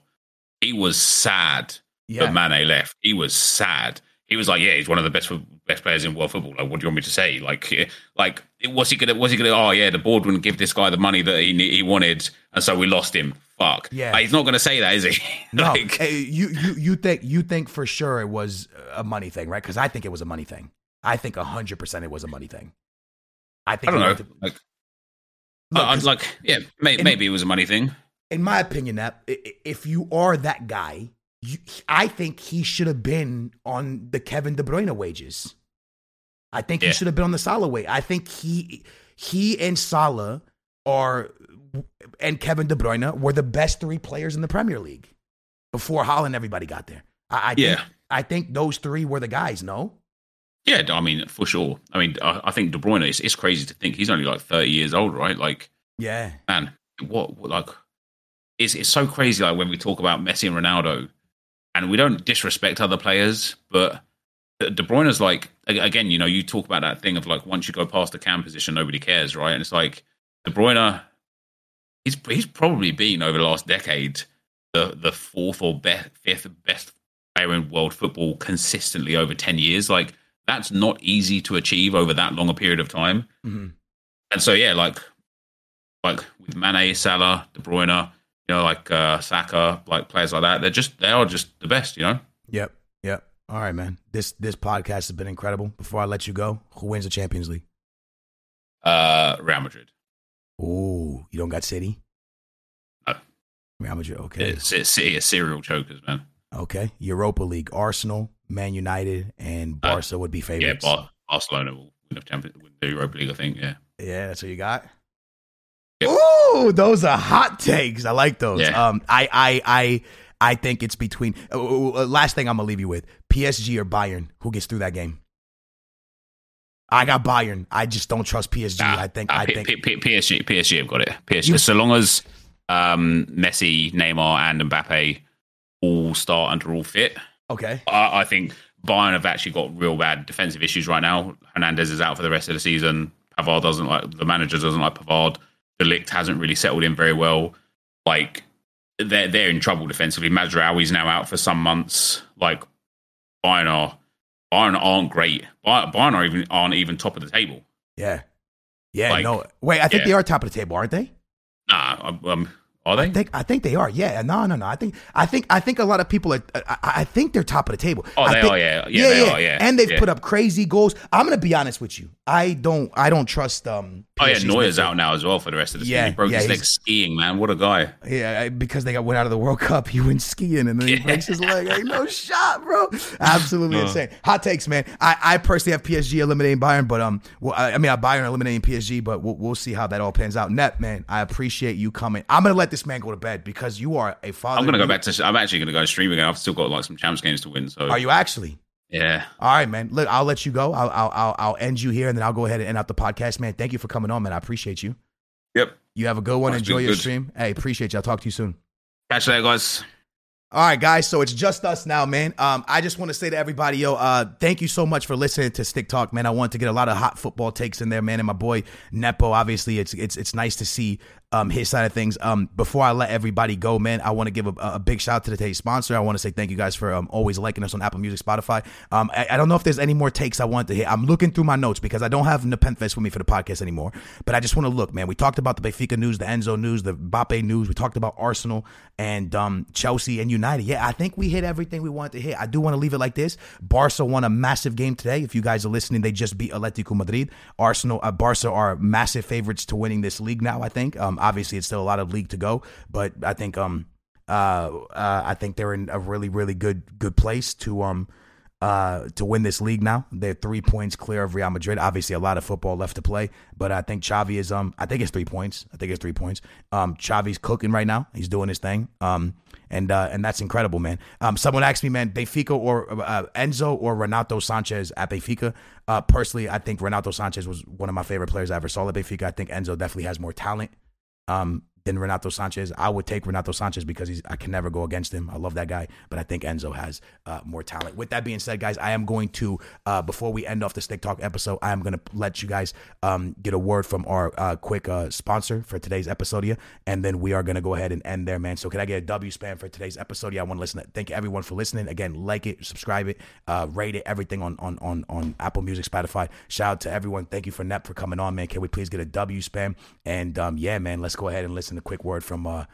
he was sad yeah. that Mane left. He was sad. He was like, "Yeah, he's one of the best best players in world football. Like, what do you want me to say? Like, eh, like was he gonna was he gonna? Oh yeah, the board wouldn't give this guy the money that he he wanted, and so we lost him. Fuck. Yeah, like, he's not gonna say that, is he? no. Hey, you you you think you think for sure it was a money thing, right? Because I think it was a money thing. I think hundred percent it was a money thing. I think I don't know. To, like, Look, uh, like, yeah, may, in, maybe it was a money thing. In my opinion, that if you are that guy, you, I think he should have been on the Kevin De Bruyne wages. I think yeah. he should have been on the Salah way. I think he he and Salah are and Kevin De Bruyne were the best three players in the Premier League before Haaland everybody got there. I, I yeah. Think, I think those three were the guys. No. Yeah, I mean for sure. I mean, I, I think De Bruyne. It's, it's crazy to think he's only like thirty years old, right? Like, yeah, man, what, what like it's it's so crazy. Like when we talk about Messi and Ronaldo, and we don't disrespect other players, but De Bruyne is like again, you know, you talk about that thing of like once you go past the cam position, nobody cares, right? And it's like De Bruyne, he's he's probably been over the last decade the the fourth or best, fifth best player in world football consistently over ten years. Like that's not easy to achieve over that long a period of time. Mm-hmm. And so yeah, like like with Mane, Salah, De Bruyne, you know, like uh, Saka, like players like that. They're just they are just the best, you know. Yep, yep. All right, man. This this podcast has been incredible. Before I let you go, who wins the Champions League? Uh, Real Madrid. Oh, you don't got City? No. Real Madrid. Okay. It's, it's City are serial chokers, man. Okay. Europa League. Arsenal, Man United, and uh, Barca uh, would be favorites. Yeah, Bar- Barcelona will win the Champions, win the Europa League. I think. Yeah. Yeah, that's what you got. Ooh, those are hot takes. I like those. Yeah. Um, I, I, I, I think it's between. Uh, uh, uh last thing I'm gonna leave you with: PSG or Bayern. Who gets through that game? I got Bayern. I just don't trust PSG. Nah, I think. I think P- P- PSG. PSG have got it. PSG. You, so long as um, Messi, Neymar, and Mbappe all start and are all fit. Okay. I, I think Bayern have actually got real bad defensive issues right now. Hernandez is out for the rest of the season. Pavard doesn't like the manager doesn't like Pavard. De Ligt hasn't really settled in very well. Like they're they're in trouble defensively. Mazraoui's now out for some months. Like Bayern are Bayern aren't great. Bayern are even aren't even top of the table. Yeah, yeah. Like, no, wait. I think yeah. they are top of the table, aren't they? Nah, um, are they? I think I think they are. Yeah. No, no, no. I think I think I think a lot of people are. I, I think they're top of the table. Oh, they think, are. Yeah. Yeah. Yeah. yeah. Are, yeah. And they've yeah. put up crazy goals. I'm gonna be honest with you. I don't. I don't trust. Um. Oh yeah, Neuer's out now as well for the rest of the season. Yeah, he broke yeah, his leg skiing. Man, what a guy. Yeah, because they got went out of the World Cup. He went skiing and then he breaks his leg. No shot, bro. Absolutely insane. Hot takes, man. I, I personally have PSG eliminating Bayern, but um, well, I, I mean, I Bayern eliminating PSG, but we'll, we'll see how that all pans out. Nep, man, I appreciate you coming. I'm gonna let this man go to bed because you are a father. I'm going to go back to. I'm actually to go stream again. I've still got like some champs games to win. So are you actually? Yeah. All right, man. Look, I'll let you go. I'll I'll I'll, I'll end you here, and then I'll go ahead and end out the podcast, man. Thank you for coming on, man. I appreciate you. Yep. You have a good one. Enjoy your good. stream. Hey, appreciate you. I'll talk to you soon. Catch you later, guys. All right, guys. So it's just us now, man. Um, I just want to say to everybody, yo, uh, thank you so much for listening to Stick Talk, man. I wanted to get a lot of hot football takes in there, man. And my boy Nepo, obviously, it's it's it's nice to see um, his side of things. Um, before I let everybody go, man, I want to give a, a, big shout out to today's sponsor. I want to say thank you guys for um, always liking us on Apple Music, Spotify. Um, I, I, don't know if there's any more takes I want to hit. I'm looking through my notes because I don't have NepentheZ with me for the podcast anymore. But I just want to look, man. We talked about the Benfica news, the Enzo news, the Mbappe news. We talked about Arsenal and um, Chelsea and United. Yeah, I think we hit everything we wanted to hit. I do want to leave it like this. Barca won a massive game today. If you guys are listening, they just beat Atletico Madrid. Arsenal, uh, Barca are massive favorites to winning this league now. I think. Um, obviously, it's still a lot of league to go, but I think um uh, uh I think they're in a really really good good place to um uh, to win this league now. They're three points clear of Real Madrid. Obviously, a lot of football left to play, but I think Xavi is um I think it's three points. I think it's three points. Um, Xavi's cooking right now. He's doing his thing. Um, and uh, and that's incredible, man. Um, someone asked me, man, Benfica or uh, Enzo or Renato Sanches at Benfica. Uh, personally, I think Renato Sanches was one of my favorite players I ever saw at Benfica. I think Enzo definitely has more talent. Um, than Renato Sanches. I would take Renato Sanches because he's I can never go against him. I love that guy, but I think Enzo has uh, more talent. With that being said, guys, I am going to uh, before we end off the Stick Talk episode, I am going to let you guys um, get a word from our uh, quick uh, sponsor for today's episode, here, and then we are going to go ahead and end there, man. So can I get a W spam for today's episode? Yeah, I want to listen. To, thank everyone for listening. Again, like it, subscribe it, uh, rate it, everything on on on on Apple Music, Spotify. Shout out to everyone. Thank you for Nep for coming on, man. Can we please get a W spam? And um, yeah, man, let's go ahead and listen to a quick word from. Uh,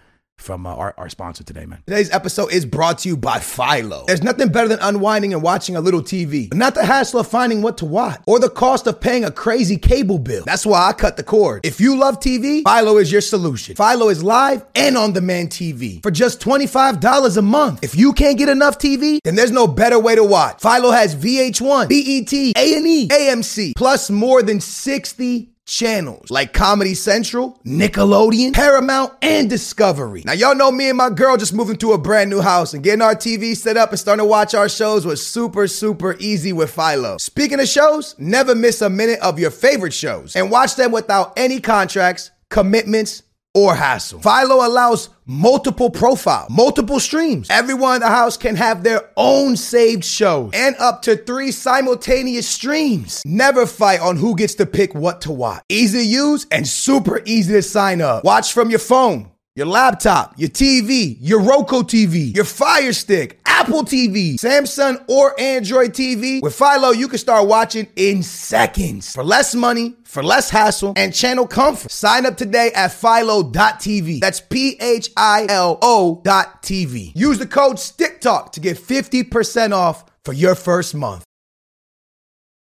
from uh, our, our sponsor today, man. Today's episode is brought to you by Philo. There's nothing better than unwinding and watching a little TV, but not the hassle of finding what to watch or the cost of paying a crazy cable bill. That's why I cut the cord. If you love TV, Philo is your solution. Philo is live and on demand TV for just $25 a month. If you can't get enough TV, then there's no better way to watch. Philo has VH1, BET, A&E, AMC, plus more than 60 channels like Comedy Central, Nickelodeon, Paramount, and Discovery. Now, y'all know me and my girl just moved into a brand new house and getting our TV set up and starting to watch our shows was super, super easy with Philo. Speaking of shows, never miss a minute of your favorite shows and watch them without any contracts, commitments, or hassle. Philo allows multiple profile, multiple streams. Everyone in the house can have their own saved shows and up to three simultaneous streams. Never fight on who gets to pick what to watch. Easy to use and super easy to sign up. Watch from your phone your laptop, your TV, your Roku TV, your Fire Stick, Apple TV, Samsung or Android TV. With Philo, you can start watching in seconds for less money, for less hassle, and channel comfort. Sign up today at philo.tv. That's P H I L O.tv. Use the code STICKTALK to get 50% off for your first month.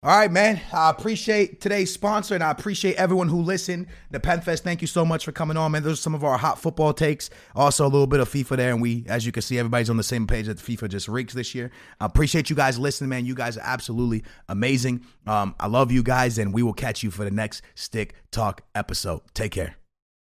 All right, man. I appreciate today's sponsor and I appreciate everyone who listened. NepentheZ, thank you so much for coming on, man. Those are some of our hot football takes. Also, a little bit of FIFA there. And we, as you can see, everybody's on the same page that FIFA just reeks this year. I appreciate you guys listening, man. You guys are absolutely amazing. Um, I love you guys, and we will catch you for the next Stick Talk episode. Take care.